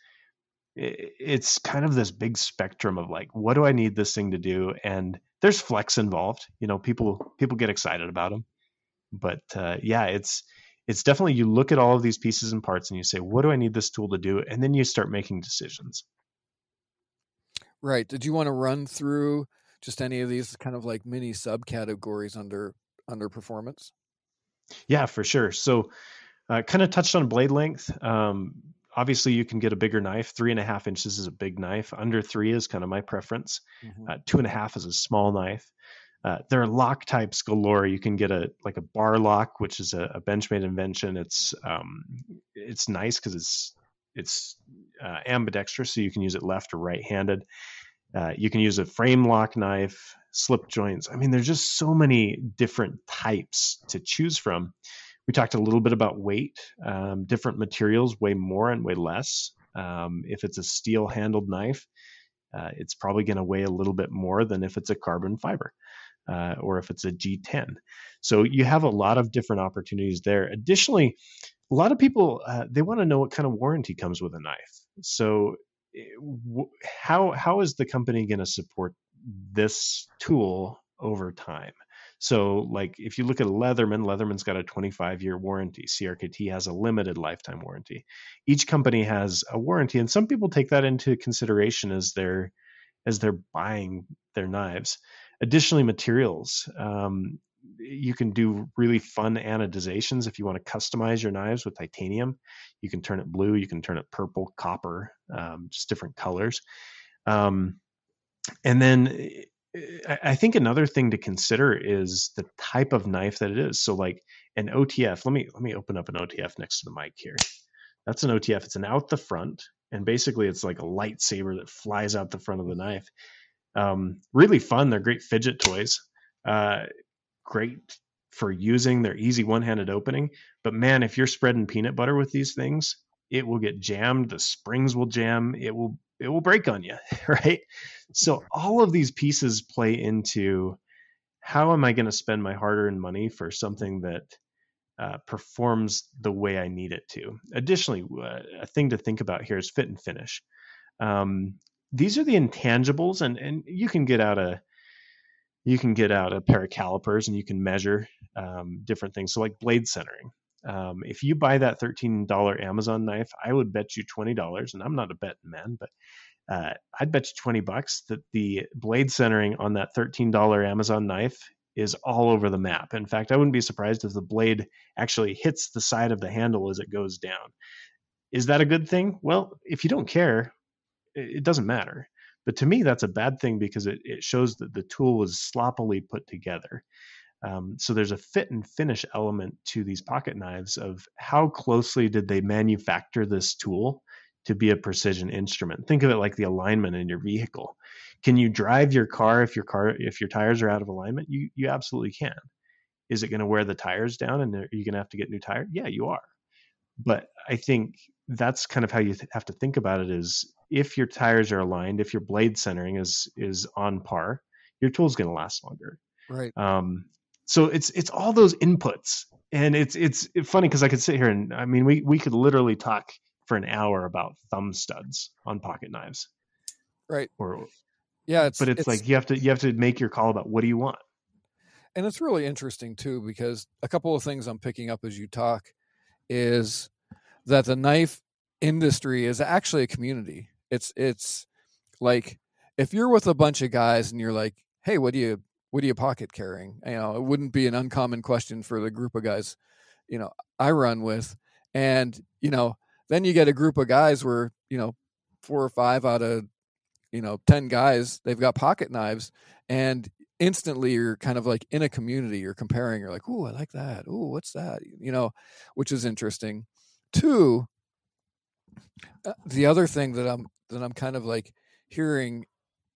it's kind of this big spectrum of like what do i need this thing to do? And there's flex involved you know people people get excited about them but uh, yeah it's it's definitely you look at all of these pieces and parts and you say what do i need this tool to do? And then you start making decisions. Right did you want to run through just any of these kind of like mini subcategories under under performance? Yeah for sure. So uh, kind of touched on blade length um, obviously you can get a bigger knife. Three and a half inches is a big knife. Under three is kind of my preference. Mm-hmm. uh, two and a half is a small knife. Uh, there are lock types galore. You can get a like a bar lock which is a, a benchmade invention. It's um, it's nice because it's it's uh, ambidextrous so you can use it left or right handed uh, you can use a frame lock knife slip joints. I mean there's just so many different types to choose from we talked a little bit about weight. Um, different materials weigh more and weigh less. Um, if it's a steel handled knife, uh, it's probably going to weigh a little bit more than if it's a carbon fiber uh, or if it's a G10. So you have a lot of different opportunities there. Additionally, a lot of people uh, they want to know what kind of warranty comes with a knife. So eh, how how is the company going to support this tool over time? So, like if you look at Leatherman, Leatherman's got a 25 year warranty. CRKT has a limited lifetime warranty. Each company has a warranty, and some people take that into consideration as they're as they're buying their knives. Additionally, materials. Um, you can do really fun anodizations if you want to customize your knives with titanium. You can turn it blue, you can turn it purple, copper, um, just different colors. Um, and then I think another thing to consider is the type of knife that it is. So like an OTF, let me let me open up an OTF next to the mic here. That's an OTF. It's an out the front, and basically it's like a lightsaber that flies out the front of the knife. Um, really fun. They're great fidget toys. Uh, great for using. They're easy one-handed opening. But man, if you're spreading peanut butter with these things, it will get jammed. The springs will jam. It will it will break on you, *laughs* right? So all of these pieces play into how am I going to spend my hard-earned money for something that uh, performs the way I need it to. Additionally, uh, a thing to think about here is fit and finish. Um, these are the intangibles, and and you can get out a you can get out a pair of calipers and you can measure um, different things. So like blade centering. Um, if you buy that $13 Amazon knife, I would bet you $20, and I'm not a betting man, but uh, I'd bet you 20 bucks that the blade centering on that $13 Amazon knife is all over the map. In fact, I wouldn't be surprised if the blade actually hits the side of the handle as it goes down. Is that a good thing? Well, if you don't care, it, doesn't matter. But to me, that's a bad thing because it, it shows that the tool was sloppily put together. Um, so there's a fit and finish element to these pocket knives of how closely did they manufacture this tool to be a precision instrument. Think of it like the alignment in your vehicle. Can you drive your car if your car if your tires are out of alignment? You you absolutely can. Is it going to wear the tires down and are you going to have to get new tires? Yeah, you are. But I think that's kind of how you th- have to think about it is if your tires are aligned, if your blade centering is is on par, your tool's going to last longer. Right. Um, so it's it's all those inputs, and it's it's funny because I could sit here and I mean we we could literally talk for an hour about thumb studs on pocket knives. Right. Or yeah, it's, but it's, it's like you have to you have to make your call about what do you want. And it's really interesting too because a couple of things I'm picking up as you talk is that the knife industry is actually a community. It's it's like if you're with a bunch of guys and you're like, "Hey, what do you what are you pocket carrying?" You know, it wouldn't be an uncommon question for the group of guys, you know, I run with. And, you know, then you get a group of guys where, you know, four or five out of, you know, 10 guys, they've got pocket knives and instantly you're kind of like in a community, you're comparing, you're like, oh, I like that. Oh, what's that?" You know, which is interesting. Two, uh, the other thing that I'm that I'm kind of like hearing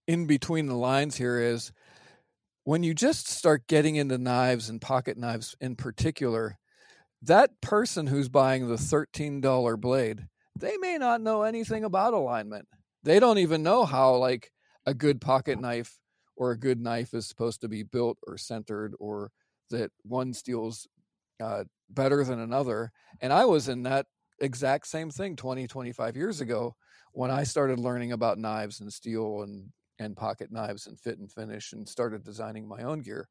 in between the lines here is when you just start getting into knives and pocket knives in particular, that person who's buying the $13 blade, they may not know anything about alignment. They don't even know how like a good pocket knife or a good knife is supposed to be built or centered or that one steel's uh, better than another. And I was in that exact same thing 20, 25 years ago when I started learning about knives and steel and and pocket knives and fit and finish and started designing my own gear.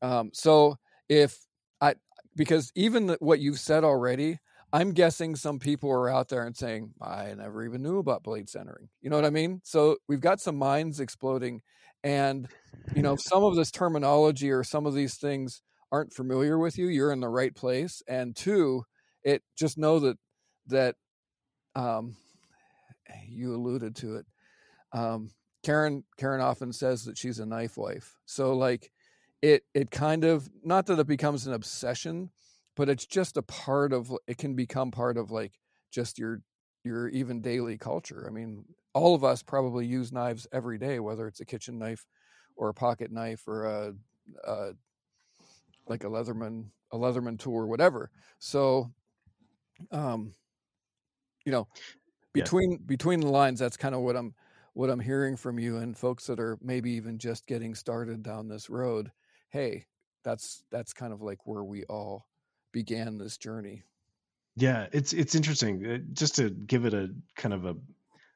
Um, so if I because even what you've said already, I'm guessing some people are out there and saying, I never even knew about blade centering. You know what I mean? So we've got some minds exploding. And, you know, some of this terminology or some of these things aren't familiar with you, you're in the right place. And two, it just know that that um, you alluded to it. Um, Karen Karen often says that she's a knife wife. So like it it kind of not that it becomes an obsession, but it's just a part of it can become part of like just your your even daily culture. I mean, all of us probably use knives every day, whether it's a kitchen knife or a pocket knife or a, a like a Leatherman a Leatherman tool or whatever. So, um, you know, between yeah. between the lines, that's kind of what I'm what I'm hearing from you and folks that are maybe even just getting started down this road. Hey, that's that's kind of like where we all began this journey. Yeah, it's it's interesting. Uh, just to give it a kind of a,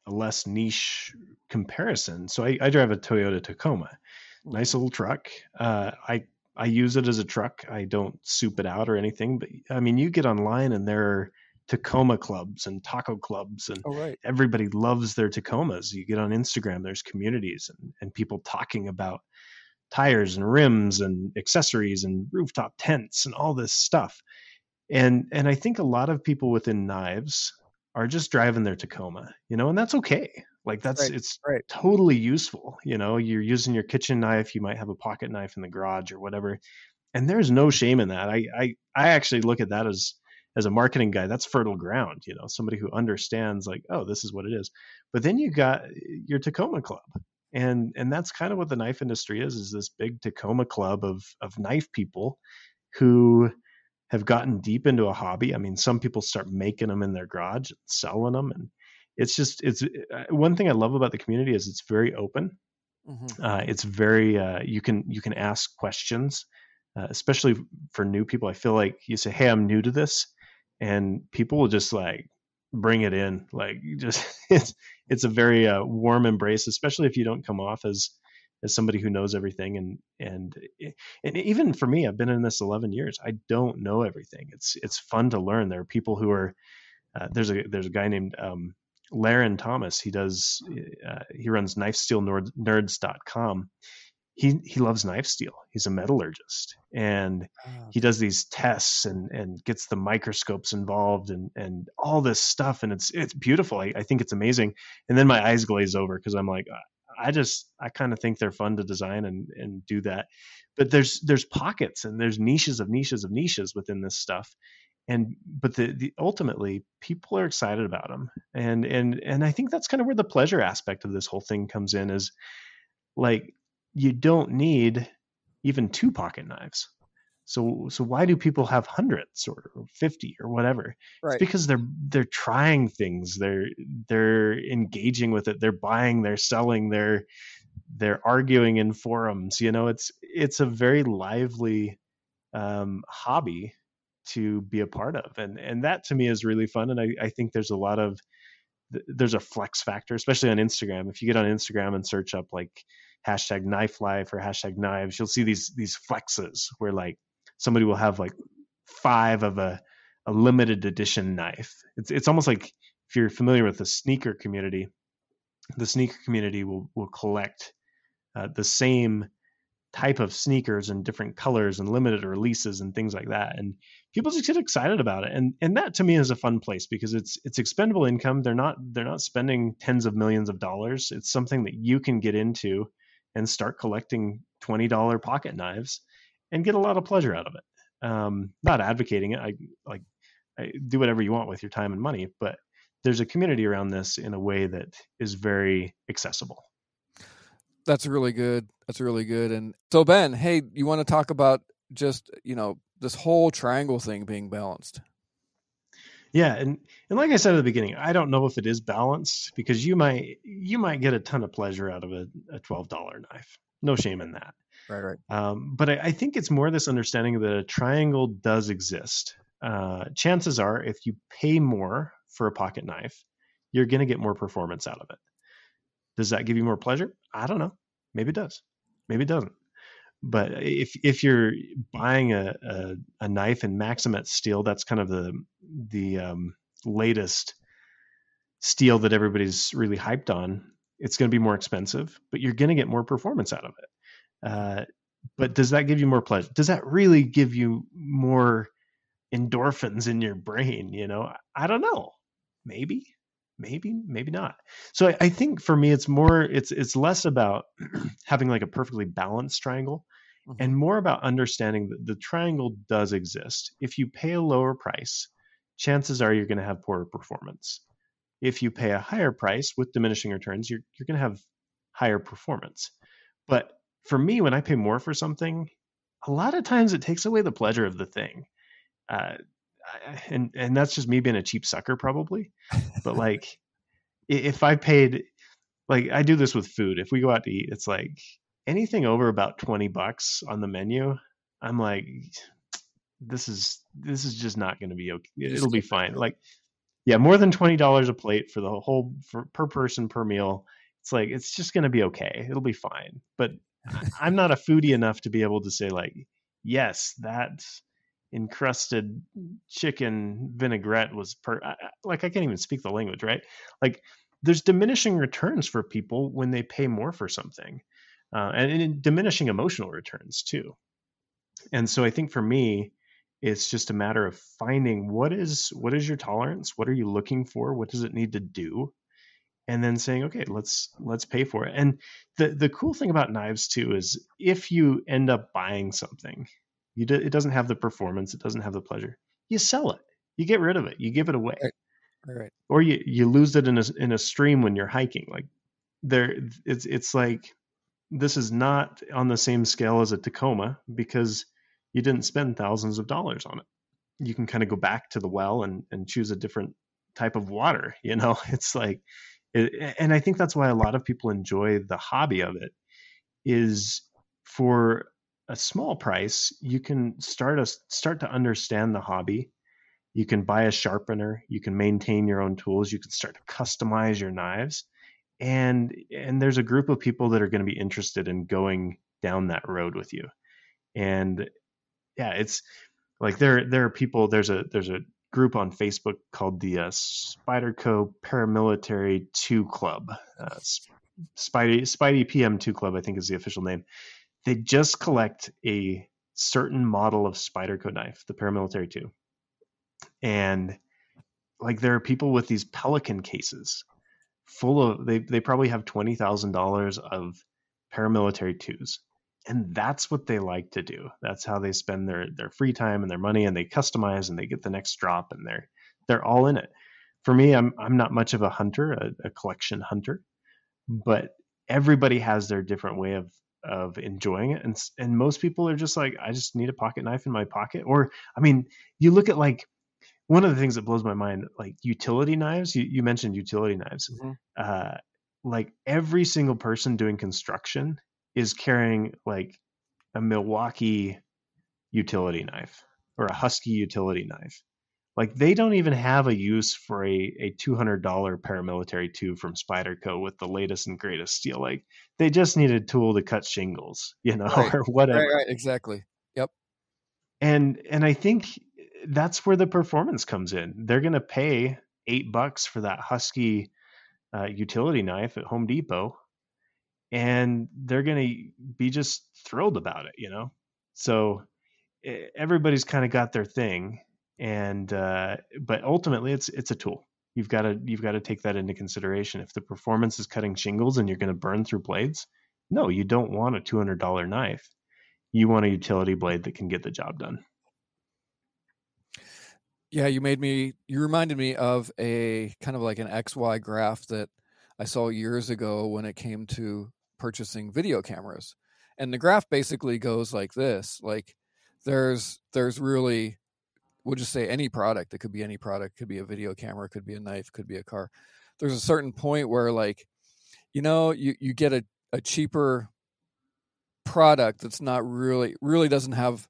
a less niche comparison. So I, I drive a Toyota Tacoma, nice mm-hmm. little truck. Uh, I I use it as a truck. I don't soup it out or anything. But I mean, you get online and there are Tacoma clubs and taco clubs, and oh, right. everybody loves their Tacomas. You get on Instagram, there's communities and, and people talking about tires and rims and accessories and rooftop tents and all this stuff. And and I think a lot of people within knives are just driving their Tacoma, you know, and that's okay. Like that's right, it's right. totally useful. You know, you're using your kitchen knife, you might have a pocket knife in the garage or whatever. And there's no shame in that. I I I actually look at that as as a marketing guy, that's fertile ground, you know, somebody who understands like, oh, this is what it is. But then you got your Tacoma club. And and that's kind of what the knife industry is, is this big Tacoma club of of knife people who have gotten deep into a hobby. I mean, some people start making them in their garage, and selling them, and it's just it's uh, one thing I love about the community is it's very open. Mm-hmm. Uh, it's very uh, you can you can ask questions, uh, especially for new people. I feel like you say, "Hey, I'm new to this," and people will just like bring it in like just *laughs* it's it's a very uh, warm embrace especially if you don't come off as as somebody who knows everything and and and even for me I've been in this 11 years I don't know everything. It's it's fun to learn. There are people who are uh, there's a there's a guy named um, Larrin Thomas. He does uh, he runs knifesteelnerds.com he he loves knife steel. He's a metallurgist, and oh. he does these tests and and gets the microscopes involved and and all this stuff, and it's it's beautiful. I, I think it's amazing. And then my eyes glaze over because I'm like, I just I kind of think they're fun to design and and do that. But there's there's pockets and there's niches of niches of niches within this stuff. And but the, the ultimately people are excited about them. And and and I think that's kind of where the pleasure aspect of this whole thing comes in is like you don't need even two pocket knives. So so why do people have hundreds or 50 or whatever? Right. It's because they're they're trying things. They're they're engaging with it. They're buying, they're selling, they're they're arguing in forums. You know, it's it's a very lively um, hobby to be a part of. And and that to me is really fun. And I, I think there's a lot of there's a flex factor, especially on Instagram. If you get on Instagram and search up like hashtag knife life or hashtag knives, you'll see these these flexes where like somebody will have like five of a, a limited edition knife. It's it's almost like if you're familiar with the sneaker community, the sneaker community will will collect uh, the same type of sneakers and different colors and limited releases and things like that and people just get excited about it and and that to me is a fun place because it's it's expendable income they're not they're not spending tens of millions of dollars it's something that you can get into and start collecting $20 pocket knives and get a lot of pleasure out of it. Um, not advocating it. I like I do whatever you want with your time and money, but there's a community around this in a way that is very accessible. That's really good. That's really good. And so Ben, hey, you want to talk about just, you know, this whole triangle thing being balanced? Yeah, and and like I said at the beginning, I don't know if it is balanced because you might you might get a ton of pleasure out of a, a twelve dollar knife. No shame in that. Right, right. Um, but I, I, think it's more this understanding that a triangle does exist. Uh, chances are, if you pay more for a pocket knife, you're going to get more performance out of it. Does that give you more pleasure? I don't know. Maybe it does. Maybe it doesn't. But if if you're buying a, a, a knife in Maxamet steel, that's kind of the the um, latest steel that everybody's really hyped on. It's going to be more expensive, but you're going to get more performance out of it. Uh, but does that give you more pleasure? Does that really give you more endorphins in your brain? You know, I don't know. Maybe, maybe, maybe not. So I, I think for me, it's more. It's it's less about *clears throat* having like a perfectly balanced triangle, mm-hmm. and more about understanding that the triangle does exist. If you pay a lower price, chances are you're going to have poorer performance. If you pay a higher price with diminishing returns, you're you're going to have higher performance. But for me, when I pay more for something, a lot of times it takes away the pleasure of the thing. Uh, and and that's just me being a cheap sucker, probably. But like, if I paid, like I do this with food. If we go out to eat, it's like anything over about twenty bucks on the menu. I'm like, this is this is just not going to be okay. It'll be fine. Like, yeah, more than twenty dollars a plate for the whole for, per person per meal. It's like it's just going to be okay. It'll be fine. But I'm not a foodie enough to be able to say like, yes, that encrusted chicken vinaigrette was per like I can't even speak the language, right? Like there's diminishing returns for people when they pay more for something, uh, and, and diminishing emotional returns too. And so I think for me, it's just a matter of finding what is what is your tolerance, what are you looking for, what does it need to do, and then saying okay let's let's pay for it. And the the cool thing about knives too is if you end up buying something you do, it doesn't have the performance it doesn't have the pleasure you sell it. You get rid of it. You give it away. Right. Right. or you you lose it in a in a stream when you're hiking. Like there it's it's like this is not on the same scale as a Tacoma because you didn't spend thousands of dollars on it. You can kind of go back to the well and and choose a different type of water *laughs* you know? It's like it, and I think that's why a lot of people enjoy the hobby of it is for a small price you can start a start to understand the hobby. You can buy a sharpener you can maintain your own tools you can start to customize your knives and and there's a group of people that are going to be interested in going down that road with you and yeah it's like there there are people there's a there's a group on Facebook called the uh, Spyderco Paramilitary 2 Club. Uh, Spidey, Spidey PM 2 Club, I think is the official name. they just collect a certain model of Spyderco knife, the paramilitary 2. And like there are people with these pelican cases full of they they probably have $20,000 of paramilitary 2s. And that's what they like to do. That's how they spend their their free time and their money and they customize and they get the next drop and they're they're all in it. For me, I'm I'm not much of a hunter, a, a collection hunter, but everybody has their different way of of enjoying it and and most people are just like I just need a pocket knife in my pocket or I mean you look at like one of the things that blows my mind like utility knives you, you mentioned utility knives mm-hmm. uh, like every single person doing construction is carrying like a Milwaukee utility knife or a Husky utility knife like they don't even have a use for a, a $200 paramilitary 2 from Spyderco with the latest and greatest steel. Like they just need a tool to cut shingles, you know, *laughs* right. or whatever. Right, right, exactly. Yep. And and I think that's where the performance comes in. They're going to pay eight bucks for that Husky uh, utility knife at Home Depot, and they're going to be just thrilled about it, you know. So everybody's kind of got their thing and uh, but ultimately it's it's a tool you've got to you've got to take that into consideration if the performance is cutting shingles and you're going to burn through blades no you don't want a $200 knife you want a utility blade that can get the job done yeah you made me you reminded me of a kind of like an xy graph that i saw years ago when it came to purchasing video cameras and the graph basically goes like this like there's there's really we'll just say any product. It could be any product. Could be a video camera. Could be a knife. Could be a car. There's a certain point where, like, you know, you you get a a cheaper product that's not really really doesn't have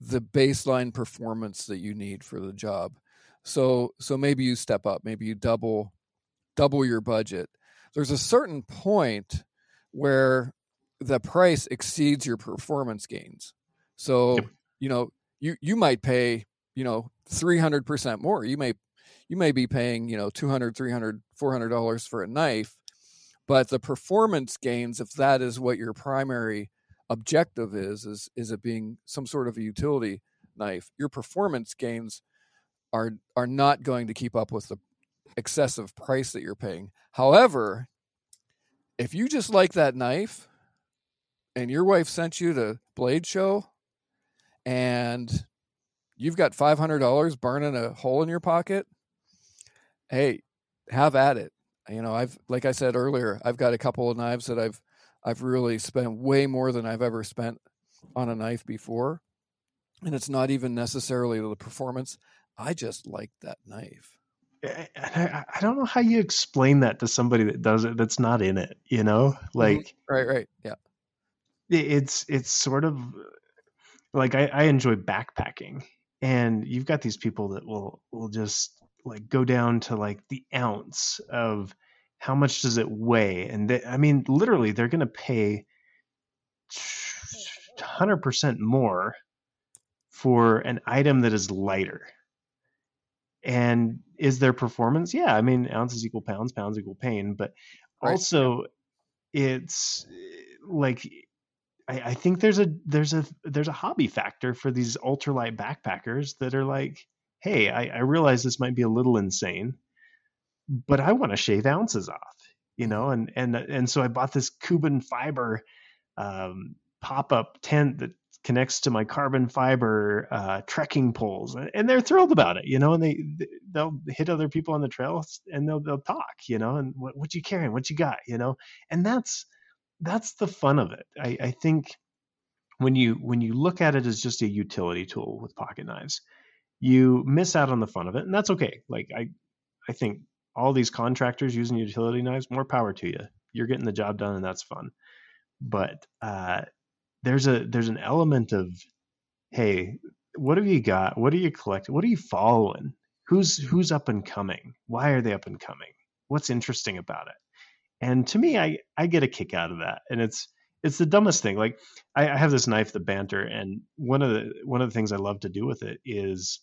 the baseline performance that you need for the job. So so maybe you step up. Maybe you double double your budget. There's a certain point where the price exceeds your performance gains. So, yep. you know, you you might pay you know 300% more you may you may be paying you know 200 300 400 dollars for a knife but the performance gains if that is what your primary objective is is is it being some sort of a utility knife your performance gains are are not going to keep up with the excessive price that you're paying however if you just like that knife and your wife sent you to blade show and you've got $500 burning a hole in your pocket, hey, have at it. You know, I've like I said earlier, I've got a couple of knives that I've I've really spent way more than I've ever spent on a knife before. And it's not even necessarily the performance. I just like that knife. I, I don't know how you explain that to somebody that does it that's not in it, you know? Mm-hmm. Like right, right. Yeah. It's it's sort of like I, I enjoy backpacking and you've got these people that will will just like go down to like the ounce of how much does it weigh? And they, i mean literally they're going to pay 100% more for an item that is lighter. And is there performance? Yeah i mean ounces equal pounds pounds equal pain but right. also it's like I, I think there's a there's a there's a hobby factor for these ultralight backpackers that are like, hey, I, I realize this might be a little insane, but I want to shave ounces off, you know, and and and so I bought this Cuben fiber um, pop up tent that connects to my carbon fiber uh, trekking poles, and they're thrilled about it, you know. And they they'll hit other people on the trail and they'll they'll talk, you know. And what what you carrying? What you got? You know. And that's that's the fun of it. I, I think when you when you look at it as just a utility tool with pocket knives, you miss out on the fun of it, and that's okay. Like I, I think all these contractors using utility knives, more power to you. You're getting the job done, and that's fun. But uh, there's a there's an element of, hey, what have you got? What are you collecting? What are you following? Who's who's up and coming? Why are they up and coming? What's interesting about it? and to me i i get a kick out of that and it's it's the dumbest thing like I, I, have this knife the banter and one of the one of the things i love to do with it is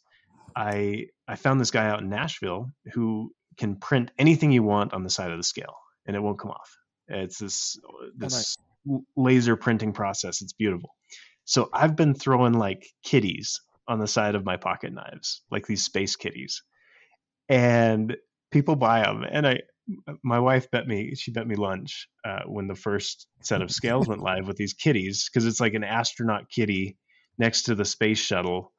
i i found this guy out in nashville who can print anything you want on the side of the scale and it won't come off it's this oh, this laser printing process. It's beautiful. So I've been throwing like kitties on the side of my pocket knives, like these space kitties, and people buy them. And I, my wife bet me, she bet me lunch uh, when the first set of scales went *laughs* live with these kitties because it's like an astronaut kitty next to the space shuttle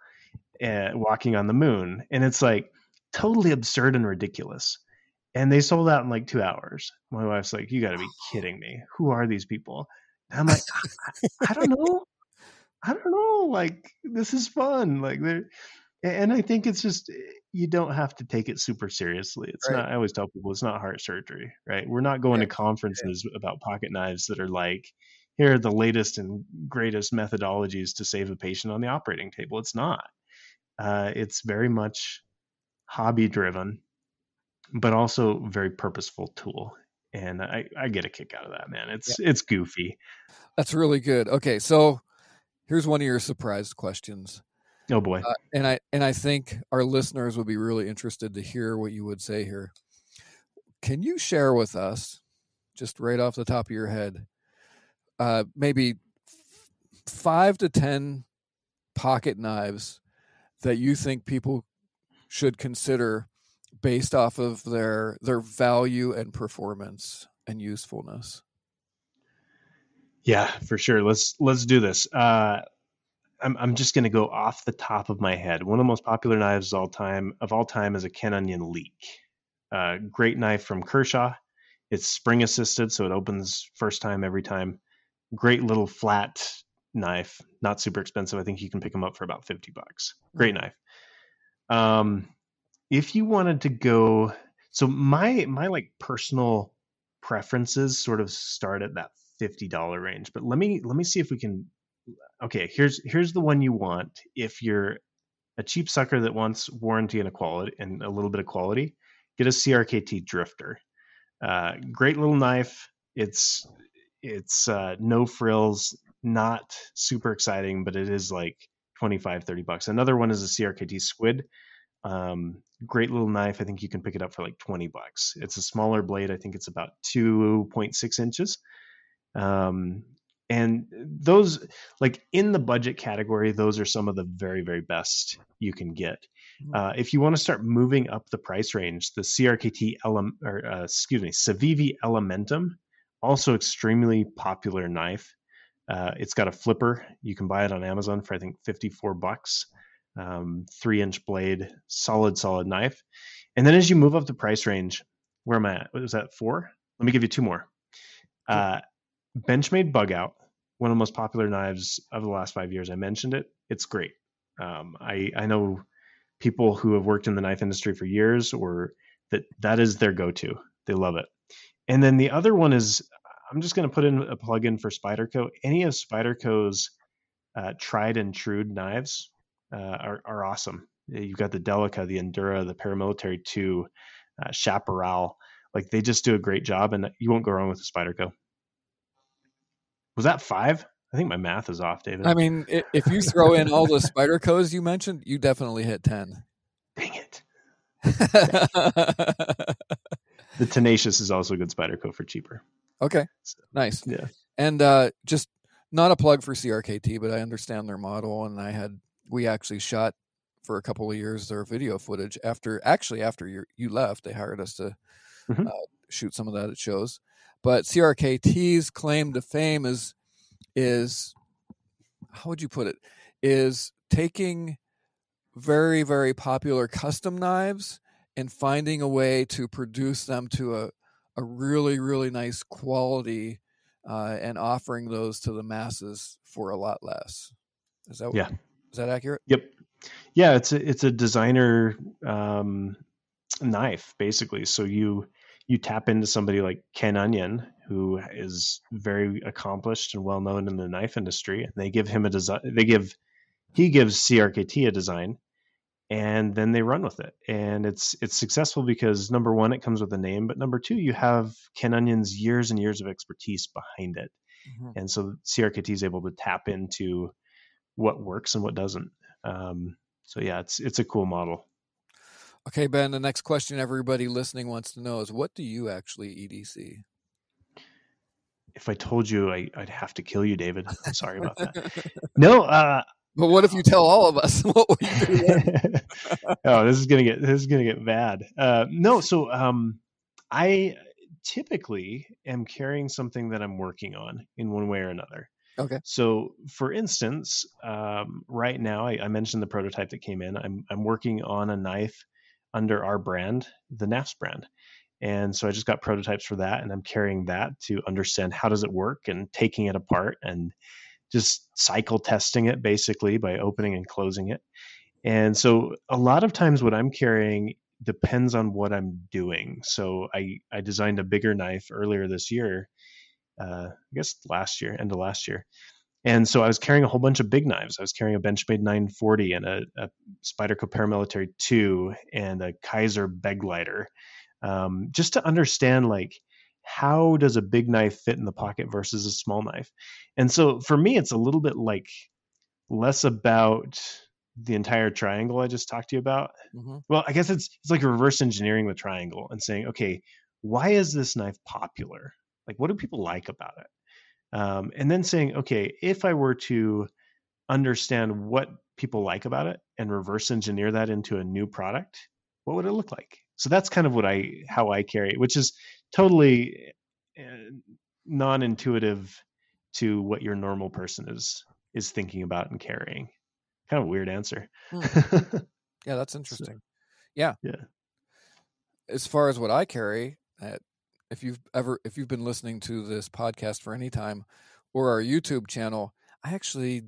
uh, walking on the moon, and it's like totally absurd and ridiculous. And they sold out in like two hours. My wife's like, "You got to be *sighs* kidding me! Who are these people?" And I'm like, I, I don't know. I don't know. Like this is fun. Like there, and I think it's just eh, you don't have to take it super seriously. It's right. not. I always tell people it's not heart surgery, right? We're not going yeah. to conferences yeah. about pocket knives that are like, here are the latest and greatest methodologies to save a patient on the operating table. It's not. Uh, it's very much hobby driven, but also very purposeful tool. And I, I get a kick out of that, man. It's yeah. it's goofy. That's really good. Okay, so here's one of your surprise questions. Oh boy. Uh, and I and I think our listeners would be really interested to hear what you would say here. Can you share with us, just right off the top of your head, uh, maybe five to ten pocket knives that you think people should consider based off of their their value and performance and usefulness? Yeah, for sure. Let's let's do this. Uh, I'm I'm just going to go off the top of my head. One of the most popular knives of all time of all time is a Ken Onion Leek. Uh, great knife from Kershaw. It's spring assisted, so it opens first time every time. Great little flat knife, not super expensive. I think you can pick them up for about fifty bucks. Great knife. Um, if you wanted to go, so my my like personal preferences sort of start at that fifty dollar range. But let me let me see if we can. Okay, here's here's the one you want if you're a cheap sucker that wants warranty and a quality and a little bit of quality. Get a CRKT Drifter. Uh, great little knife. It's it's uh, no frills, not super exciting, but it is like 25, 30 bucks. Another one is a CRKT Squid. Um, great little knife. I think you can pick it up for like 20 bucks. It's a smaller blade. I think it's about 2.6 inches. Um, and those, like in the budget category, those are some of the very, very best you can get. Mm-hmm. Uh, if you want to start moving up the price range, the CRKT Ele- or uh, excuse me, Civivi Elementum, also extremely popular knife. Uh, it's got a flipper. You can buy it on Amazon for I think 54 bucks. Um, three inch blade, solid, solid knife. And then as you move up the price range, where am I at? Was that four? Let me give you two more. Uh, Benchmade Bug Out, one of the most popular knives of the last five years. I mentioned it. It's great. Um, I I know people who have worked in the knife industry for years, or that that is their go-to. They love it. And then the other one is I'm just going to put in a plug-in for Spyderco. Any of Spyderco's uh, tried and true knives uh, are, are awesome. You've got the Delica, the Endura, the Paramilitary 2, uh, Chaparral. Like they just do a great job, and you won't go wrong with the Spyderco. Was that five? I think my math is off, David. I mean, if you throw in all the Spydercos you mentioned, you definitely hit 10. Dang it. *laughs* the Tenacious is also a good Spyderco for cheaper. Okay. Nice. Yeah. And uh, just not a plug for CRKT, but I understand their model. And I had, we actually shot for a couple of years their video footage after, actually, after you you left, they hired us to mm-hmm. uh, shoot some of that at shows. But CRKT's claim to fame is is how would you put it? Is taking very very popular custom knives and finding a way to produce them to a a really really nice quality uh, and offering those to the masses for a lot less. Is that yeah? Is that accurate? Yep. Yeah, it's a it's a designer um, knife basically. So you you tap into somebody like Ken Onion, who is very accomplished and well known in the knife industry, and they give him a design. They give he gives CRKT a design, and then they run with it, and it's it's successful because number one, it comes with a name, but number two, you have Ken Onion's years and years of expertise behind it, mm-hmm. and so CRKT is able to tap into what works and what doesn't. Um, so yeah, it's it's a cool model. Okay, Ben, the next question everybody listening wants to know is what do you actually EDC? if I told you, I, would have to kill you, David. I'm sorry about that. *laughs* no, uh, but what if you tell all of us? *laughs* what will you do? *laughs* oh, this is gonna get this is gonna get bad. Uh, no, so um, I typically am carrying something that I'm working on in one way or another. Okay. So, for instance, um, right now I, I, mentioned the prototype that came in. I'm I'm working on a knife under our brand, the Knafs brand, and so I just got prototypes for that, and I'm carrying that to understand how does it work and taking it apart and just cycle testing it basically by opening and closing it. And so a lot of times what I'm carrying depends on what I'm doing. So I, I designed a bigger knife earlier this year, uh, I guess last year, end of last year. And so I was carrying a whole bunch of big knives. I was carrying a Benchmade 940 and a, a Spyderco Paramilitary 2 and a Kizer Begleiter, um, just to understand like how does a big knife fit in the pocket versus a small knife? And so for me, it's a little bit like less about the entire triangle I just talked to you about. Mm-hmm. Well, I guess it's it's like reverse engineering the triangle and saying, okay, why is this knife popular? Like, what do people like about it? Um, and then saying, okay, if I were to understand what people like about it and reverse engineer that into a new product, what would it look like? So that's kind of what I how I carry it, which is totally eh, non-intuitive to what your normal person is is thinking about and carrying kind of weird answer. Hmm. *laughs* yeah, that's interesting. So, yeah. Yeah. As far as what I carry, uh, if you've ever if you've been listening to this podcast for any time or our YouTube channel, I actually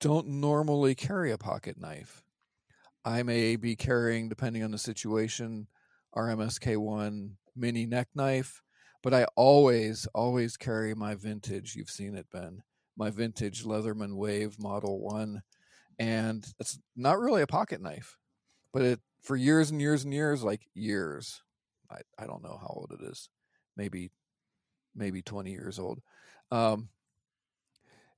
don't normally carry a pocket knife. I may be carrying, depending on the situation, our MSK1 mini neck knife, but I always, always carry my vintage. You've seen it, Ben. My vintage Leatherman Wave Model 1 and it's not really a pocket knife, but it for years and years and years, like years, I I don't know how old it is, maybe maybe twenty years old. Um,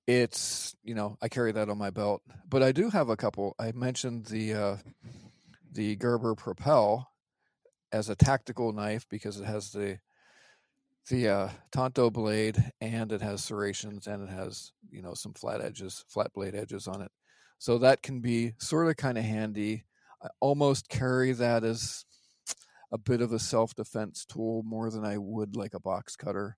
it's you know I carry that on my belt, but I do have a couple. I mentioned the uh, the Gerber Propel as a tactical knife because it has the the uh, Tanto blade and it has serrations and it has you know some flat edges, flat blade edges on it. So that can be sort of kind of handy. I almost carry that as a bit of a self defense tool more than I would like a box cutter.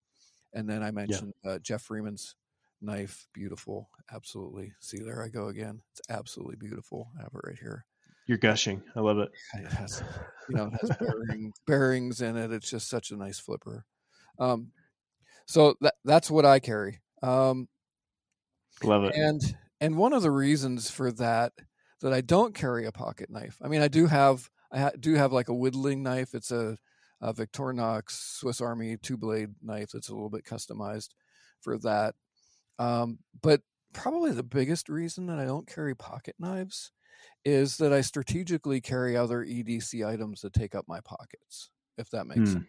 And then I mentioned yeah. uh, Jeff Freeman's knife, beautiful, absolutely. See, there I go again. It's absolutely beautiful. I have it right here. You're gushing. I love it. It has, you know, it has bearing, bearings in it. It's just such a nice flipper. Um, so that that's what I carry. Um, love it. And and one of the reasons for that that I don't carry a pocket knife. I mean, I do have I ha- do have like a whittling knife. It's a, a Victorinox Swiss Army two blade knife that's a little bit customized for that. Um, but probably the biggest reason that I don't carry pocket knives is that I strategically carry other EDC items that take up my pockets. If that makes hmm. sense.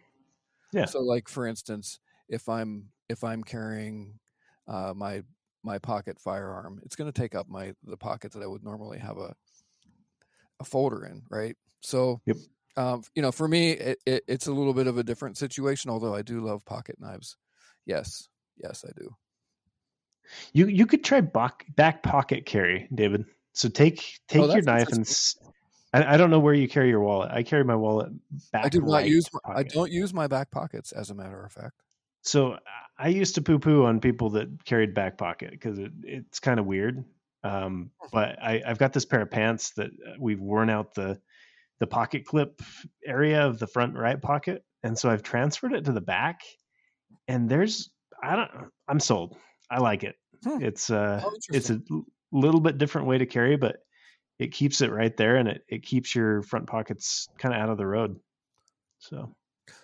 Yeah. So, like for instance, if I'm if I'm carrying uh, my my pocket firearm. It's going to take up my the pocket that I would normally have a a folder in, right? So, yep. um, you know, for me, it, it, it's a little bit of a different situation. Although I do love pocket knives. Yes, yes, I do. You you could try back back pocket carry, David. So take take oh, your knife and. I, I don't know where you carry your wallet. I carry my wallet back. I do not right use. My, I don't use my back pockets, as a matter of fact. So I used to poo poo on people that carried back pocket because it, it's kind of weird. Um, hmm. but I, I've got this pair of pants that uh, we've worn out the the pocket clip area of the front right pocket, and so I've transferred it to the back. And there's I don't I'm sold. I like it. Hmm. It's uh oh, it's a little bit different way to carry, but it keeps it right there and it, it keeps your front pockets kind of out of the road. So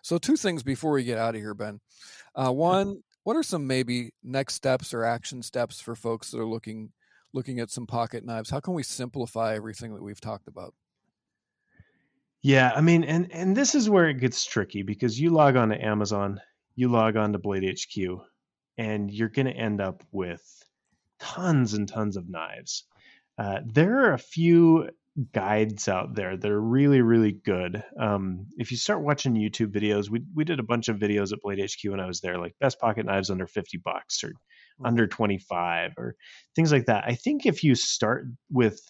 so, two things before we get out of here, Ben. Uh, one, what are some maybe next steps or action steps for folks that are looking looking at some pocket knives? How can we simplify everything that we've talked about? Yeah, I mean, and and this is where it gets tricky because you log on to Amazon, you log on to Blade HQ, and you're going to end up with tons and tons of knives. Uh, there are a few guides out there that are really really good. Um, if you start watching YouTube videos, we we did a bunch of videos at Blade HQ when I was there, like best pocket knives under fifty bucks or mm-hmm. under twenty five or things like that. I think if you start with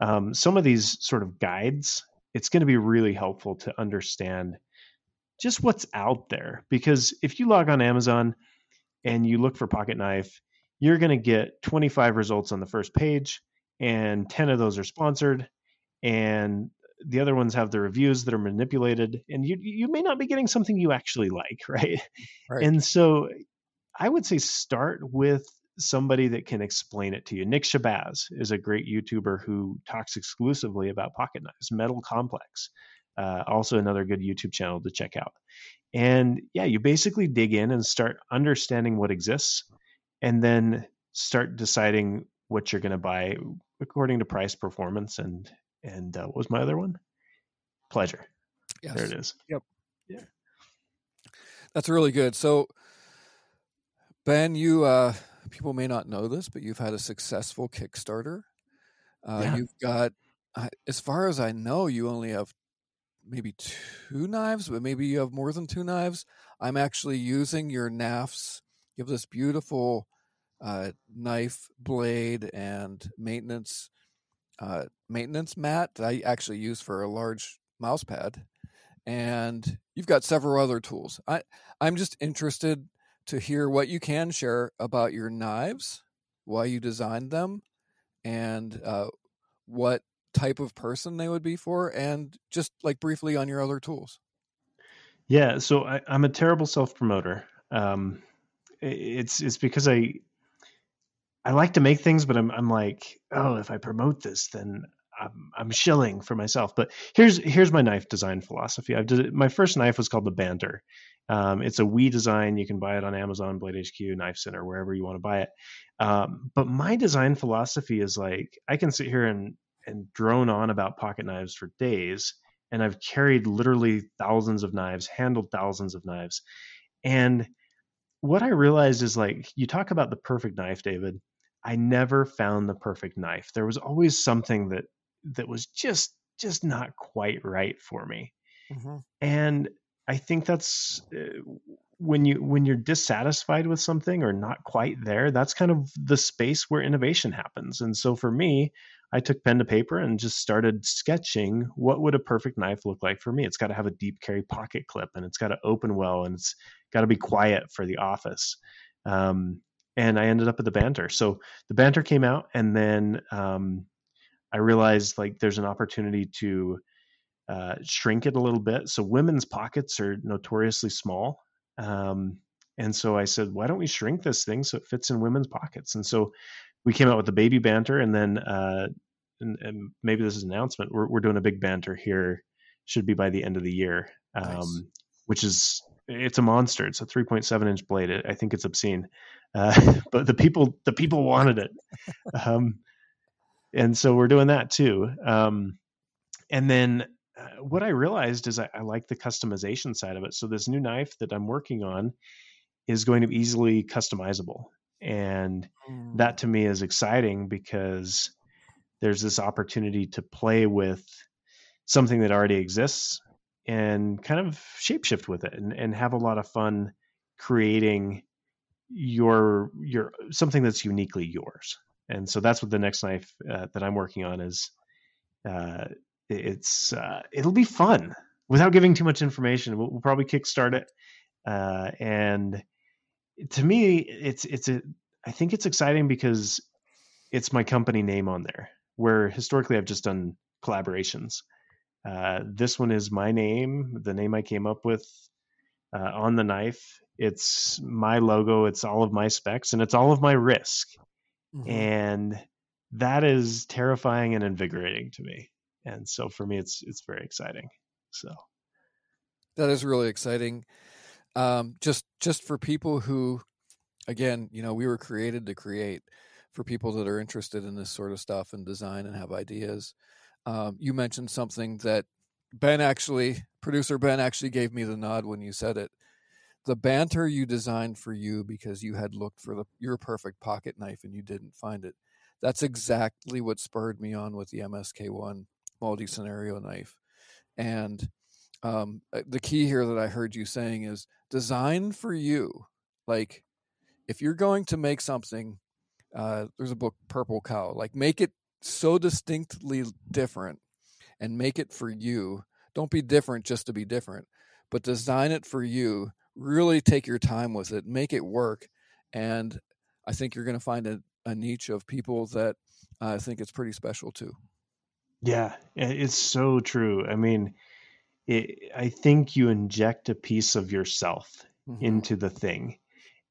um, some of these sort of guides, it's going to be really helpful to understand just what's out there. Because if you log on Amazon and you look for pocket knife, you're going to get 25 results on the first page, and 10 of those are sponsored, and the other ones have the reviews that are manipulated, and you you may not be getting something you actually like, *laughs* right? right. And so, I would say start with somebody that can explain it to you. Nick Shabazz is a great YouTuber who talks exclusively about pocket knives. Metal Complex, uh, also another good YouTube channel to check out. And yeah, you basically dig in and start understanding what exists, and then start deciding what you're going to buy according to price, performance, and and uh, what was my other one? Pleasure. Yes. There it is. Yep. Yeah. That's really good. So, Ben, you uh, people may not know this, but you've had a successful Kickstarter. Uh, yeah. You've got, as far as I know, you only have maybe two knives, but maybe you have more than two knives. I'm actually using your Knafs. Have this beautiful uh, knife blade and maintenance uh, maintenance mat that I actually use for a large mouse pad, and you've got several other tools. I I'm just interested to hear what you can share about your knives, why you designed them, and uh, what type of person they would be for, and just like briefly on your other tools. Yeah, so I, am a terrible self promoter. Um, it's it's because I I like to make things, but I'm I'm like, oh, if I promote this, then I'm, I'm shilling for myself. But here's here's my knife design philosophy. I've did, my first knife was called the Banter. Um, it's a WE design. You can buy it on Amazon, Blade HQ, Knife Center, wherever you want to buy it. Um, but my design philosophy is like I can sit here and and drone on about pocket knives for days, and I've carried literally thousands of knives, handled thousands of knives, and what I realized is like you talk about the perfect knife, David. I never found the perfect knife. There was always something that that was just just not quite right for me. Mm-hmm. And I think that's uh, when you when you're dissatisfied with something or not quite there, that's kind of the space where innovation happens. And so for me, I took pen to paper and just started sketching what would a perfect knife look like for me. It's got to have a deep carry pocket clip and it's got to open well and it's got to be quiet for the office. Um, and I ended up with the banter. So the banter came out, and then um, I realized like there's an opportunity to uh, shrink it a little bit. So women's pockets are notoriously small. Um, and so I said, why don't we shrink this thing so it fits in women's pockets? And so we came out with the baby banter, and then uh, and, and, maybe this is an announcement. We're, we're doing a big banter here. Should be by the end of the year, um, nice. which is it's a monster. It's a 3.7 inch blade. I think it's obscene, uh, *laughs* but the people the people wanted it. Um, and so we're doing that too. Um, and then uh, what I realized is I, I, like the customization side of it. So this new knife that I'm working on is going to be easily customizable, and mm. that to me is exciting because there's this opportunity to play with something that already exists and kind of shapeshift with it and, and have a lot of fun creating your your something that's uniquely yours and so that's what the next knife uh, that I'm working on is. Uh, it's uh, it'll be fun without giving too much information. We'll, we'll probably kickstart it, uh, and to me, it's it's a I think it's exciting because it's my company name on there. Where historically I've just done collaborations. Uh, this one is my name, the name I came up with uh, on the knife. It's my logo. It's all of my specs, and it's all of my risk. Mm-hmm. And that is terrifying and invigorating to me. And so for me it's it's very exciting. So that is really exciting. Um, just just for people who again, you know, we were created to create for people that are interested in this sort of stuff and design and have ideas. Um, you mentioned something that Ben actually, producer Ben actually gave me the nod when you said it the banter you designed for you because you had looked for the your perfect pocket knife and you didn't find it. That's exactly what spurred me on with the MSK1 multi scenario knife. And um, uh, the key here that I heard you saying is design for you. Like if you're going to make something, uh, there's a book, Purple Cow, like make it so distinctly different and make it for you. Don't be different just to be different, but design it for you. Really take your time with it, make it work. And I think you're going to find a, a niche of people that I uh, think it's pretty special too. Yeah, it's so true. I mean, it, I think you inject a piece of yourself mm-hmm. into the thing,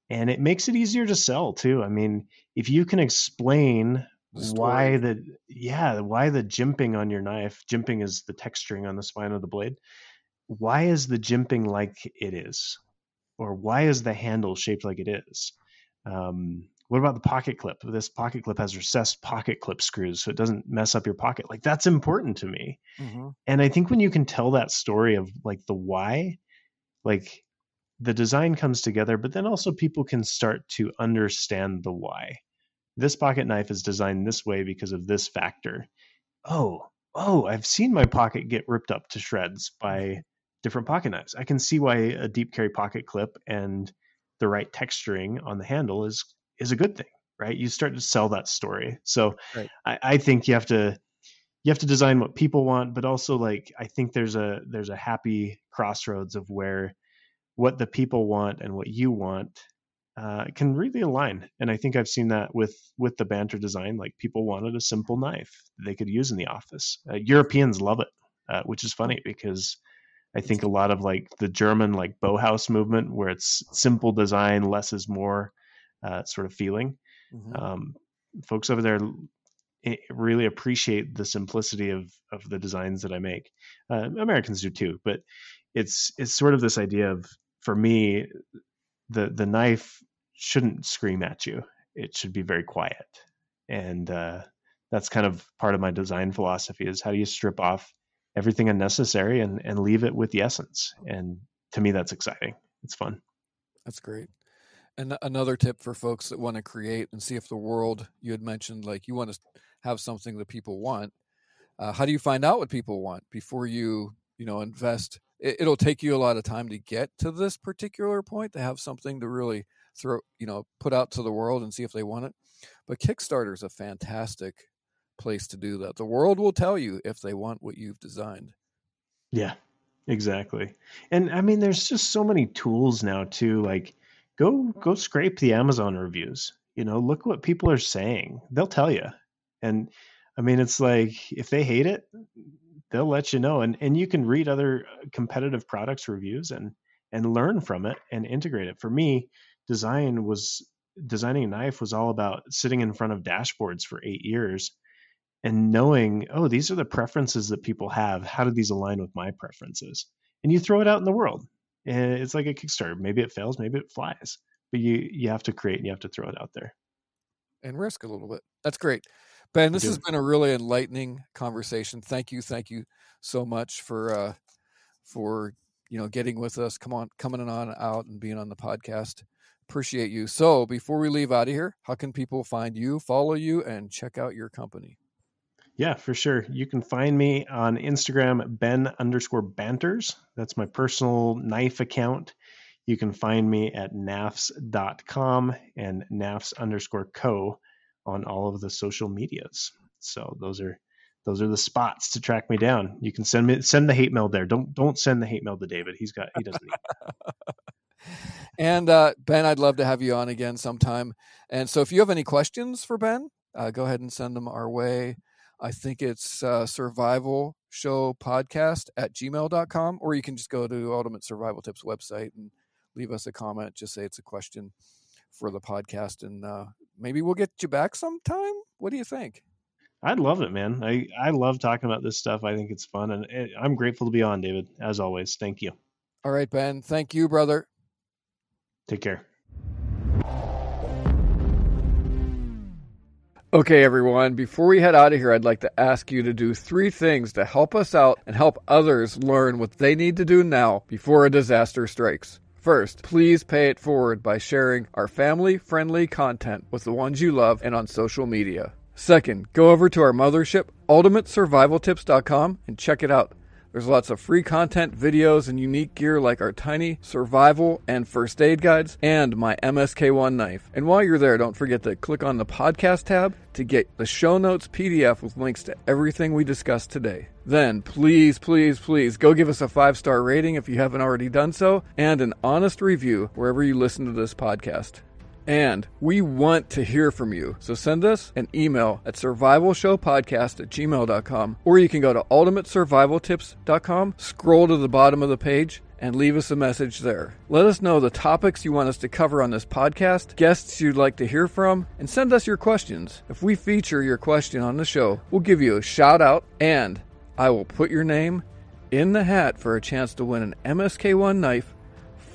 and it makes it easier to sell too. I mean, if you can explain why the yeah why the jimping on your knife jimping is the texturing on the spine of the blade why is the jimping like it is or why is the handle shaped like it is um, what about the pocket clip? This pocket clip has recessed pocket clip screws, so it doesn't mess up your pocket. Like that's important to me. Mm-hmm. And I think when you can tell that story of like the why, like the design comes together, but then also people can start to understand the why. This pocket knife is designed this way because of this factor. Oh, oh, I've seen my pocket get ripped up to shreds by different pocket knives. I can see why a deep carry pocket clip and the right texturing on the handle is is a good thing, right? You start to sell that story. So right. I, I think you have to you have to design what people want, but also like I think there's a there's a happy crossroads of where what the people want and what you want uh, can really align. And I think I've seen that with with the banter design. Like people wanted a simple knife they could use in the office. Uh, Europeans love it, uh, which is funny because I think a lot of like the German like Bauhaus movement, where it's simple design, less is more, uh, sort of feeling. Mm-hmm. Um, folks over there eh, really appreciate the simplicity of of the designs that I make. Uh, Americans do too, but it's it's sort of this idea of for me, the the knife shouldn't scream at you. It should be very quiet, and uh, that's kind of part of my design philosophy. Is how do you strip off everything unnecessary and and leave it with the essence. And to me, that's exciting. It's fun. That's great. And another tip for folks that want to create and see if the world you had mentioned, like you want to have something that people want. Uh, how do you find out what people want before you, you know, invest? It, it'll take you a lot of time to get to this particular point to have something to really throw, you know, put out to the world and see if they want it. But Kickstarter is a fantastic place to do that. The world will tell you if they want what you've designed. Yeah, exactly. And I mean, there's just so many tools now too. Like go go mm-hmm. scrape the Amazon reviews. You know, look what people are saying. They'll tell you. And I mean, it's like if they hate it, they'll let you know. And and you can read other uh, competitive products reviews and and learn from it and integrate it. For me, design was designing a knife was all about sitting in front of dashboards for eight years and knowing, oh, these are the preferences that people have. How do these align with my preferences? And you throw it out in the world and it's like a Kickstarter. Maybe it fails, maybe it flies, but you you have to create and you have to throw it out there and risk a little bit. That's great, Ben. This has been a really enlightening conversation. Thank you, thank you so much for uh, for you know getting with us. Come on, coming on out and being on the podcast. Appreciate you. So before we leave out of here, how can people find you, follow you, and check out your company? Yeah, for sure. You can find me on Instagram, Ben underscore banters. That's my personal knife account. You can find me at knafs.com and knafs underscore co on all of the social medias. So those are those are the spots to track me down. You can send me send the hate mail there. Don't don't send the hate mail to David. He's got he doesn't need. *laughs* and uh, Ben, I'd love to have you on again sometime. And so if you have any questions for Ben, uh, go ahead and send them our way. I think it's uh, survival show podcast at gmail.com, or you can just go to Ultimate Survival Tips website and leave us a comment. Just say it's a question for the podcast, and uh, maybe we'll get you back sometime. What do you think? I'd love it, man. I, I love talking about this stuff. I think it's fun, and eh, I'm grateful to be on, David, as always. Thank you. All right, Ben. Thank you, brother. Take care. Okay, everyone, before we head out of here, I'd like to ask you to do three things to help us out and help others learn what they need to do now before a disaster strikes. First, please pay it forward by sharing our family friendly content with the ones you love and on social media. Second, go over to our mothership, ultimatesurvivaltips.com and check it out. There's lots of free content, videos, and unique gear like our tiny survival and first aid guides and my MSK1 knife. And while you're there, don't forget to click on the podcast tab to get the show notes PDF with links to everything we discussed today. Then, please, please, please go give us a five star rating if you haven't already done so and an honest review wherever you listen to this podcast. And we want to hear from you. So send us an email at survivalshowpodcast at gmail.com, or you can go to ultimatesurvivaltips.com, scroll to the bottom of the page, and leave us a message there. Let us know the topics you want us to cover on this podcast, guests you'd like to hear from, and send us your questions. If we feature your question on the show, we'll give you a shout out and I will put your name in the hat for a chance to win an MSK1 knife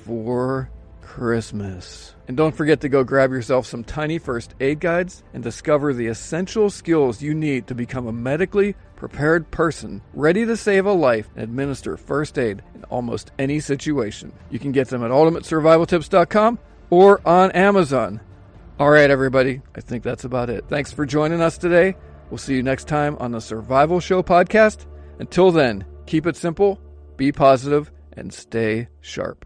for Christmas. And don't forget to go grab yourself some tiny first aid guides and discover the essential skills you need to become a medically prepared person ready to save a life and administer first aid in almost any situation. You can get them at ultimatesurvivaltips.com or on Amazon. All right, everybody, I think that's about it. Thanks for joining us today. We'll see you next time on the Survival Show podcast. Until then, keep it simple, be positive, and stay sharp.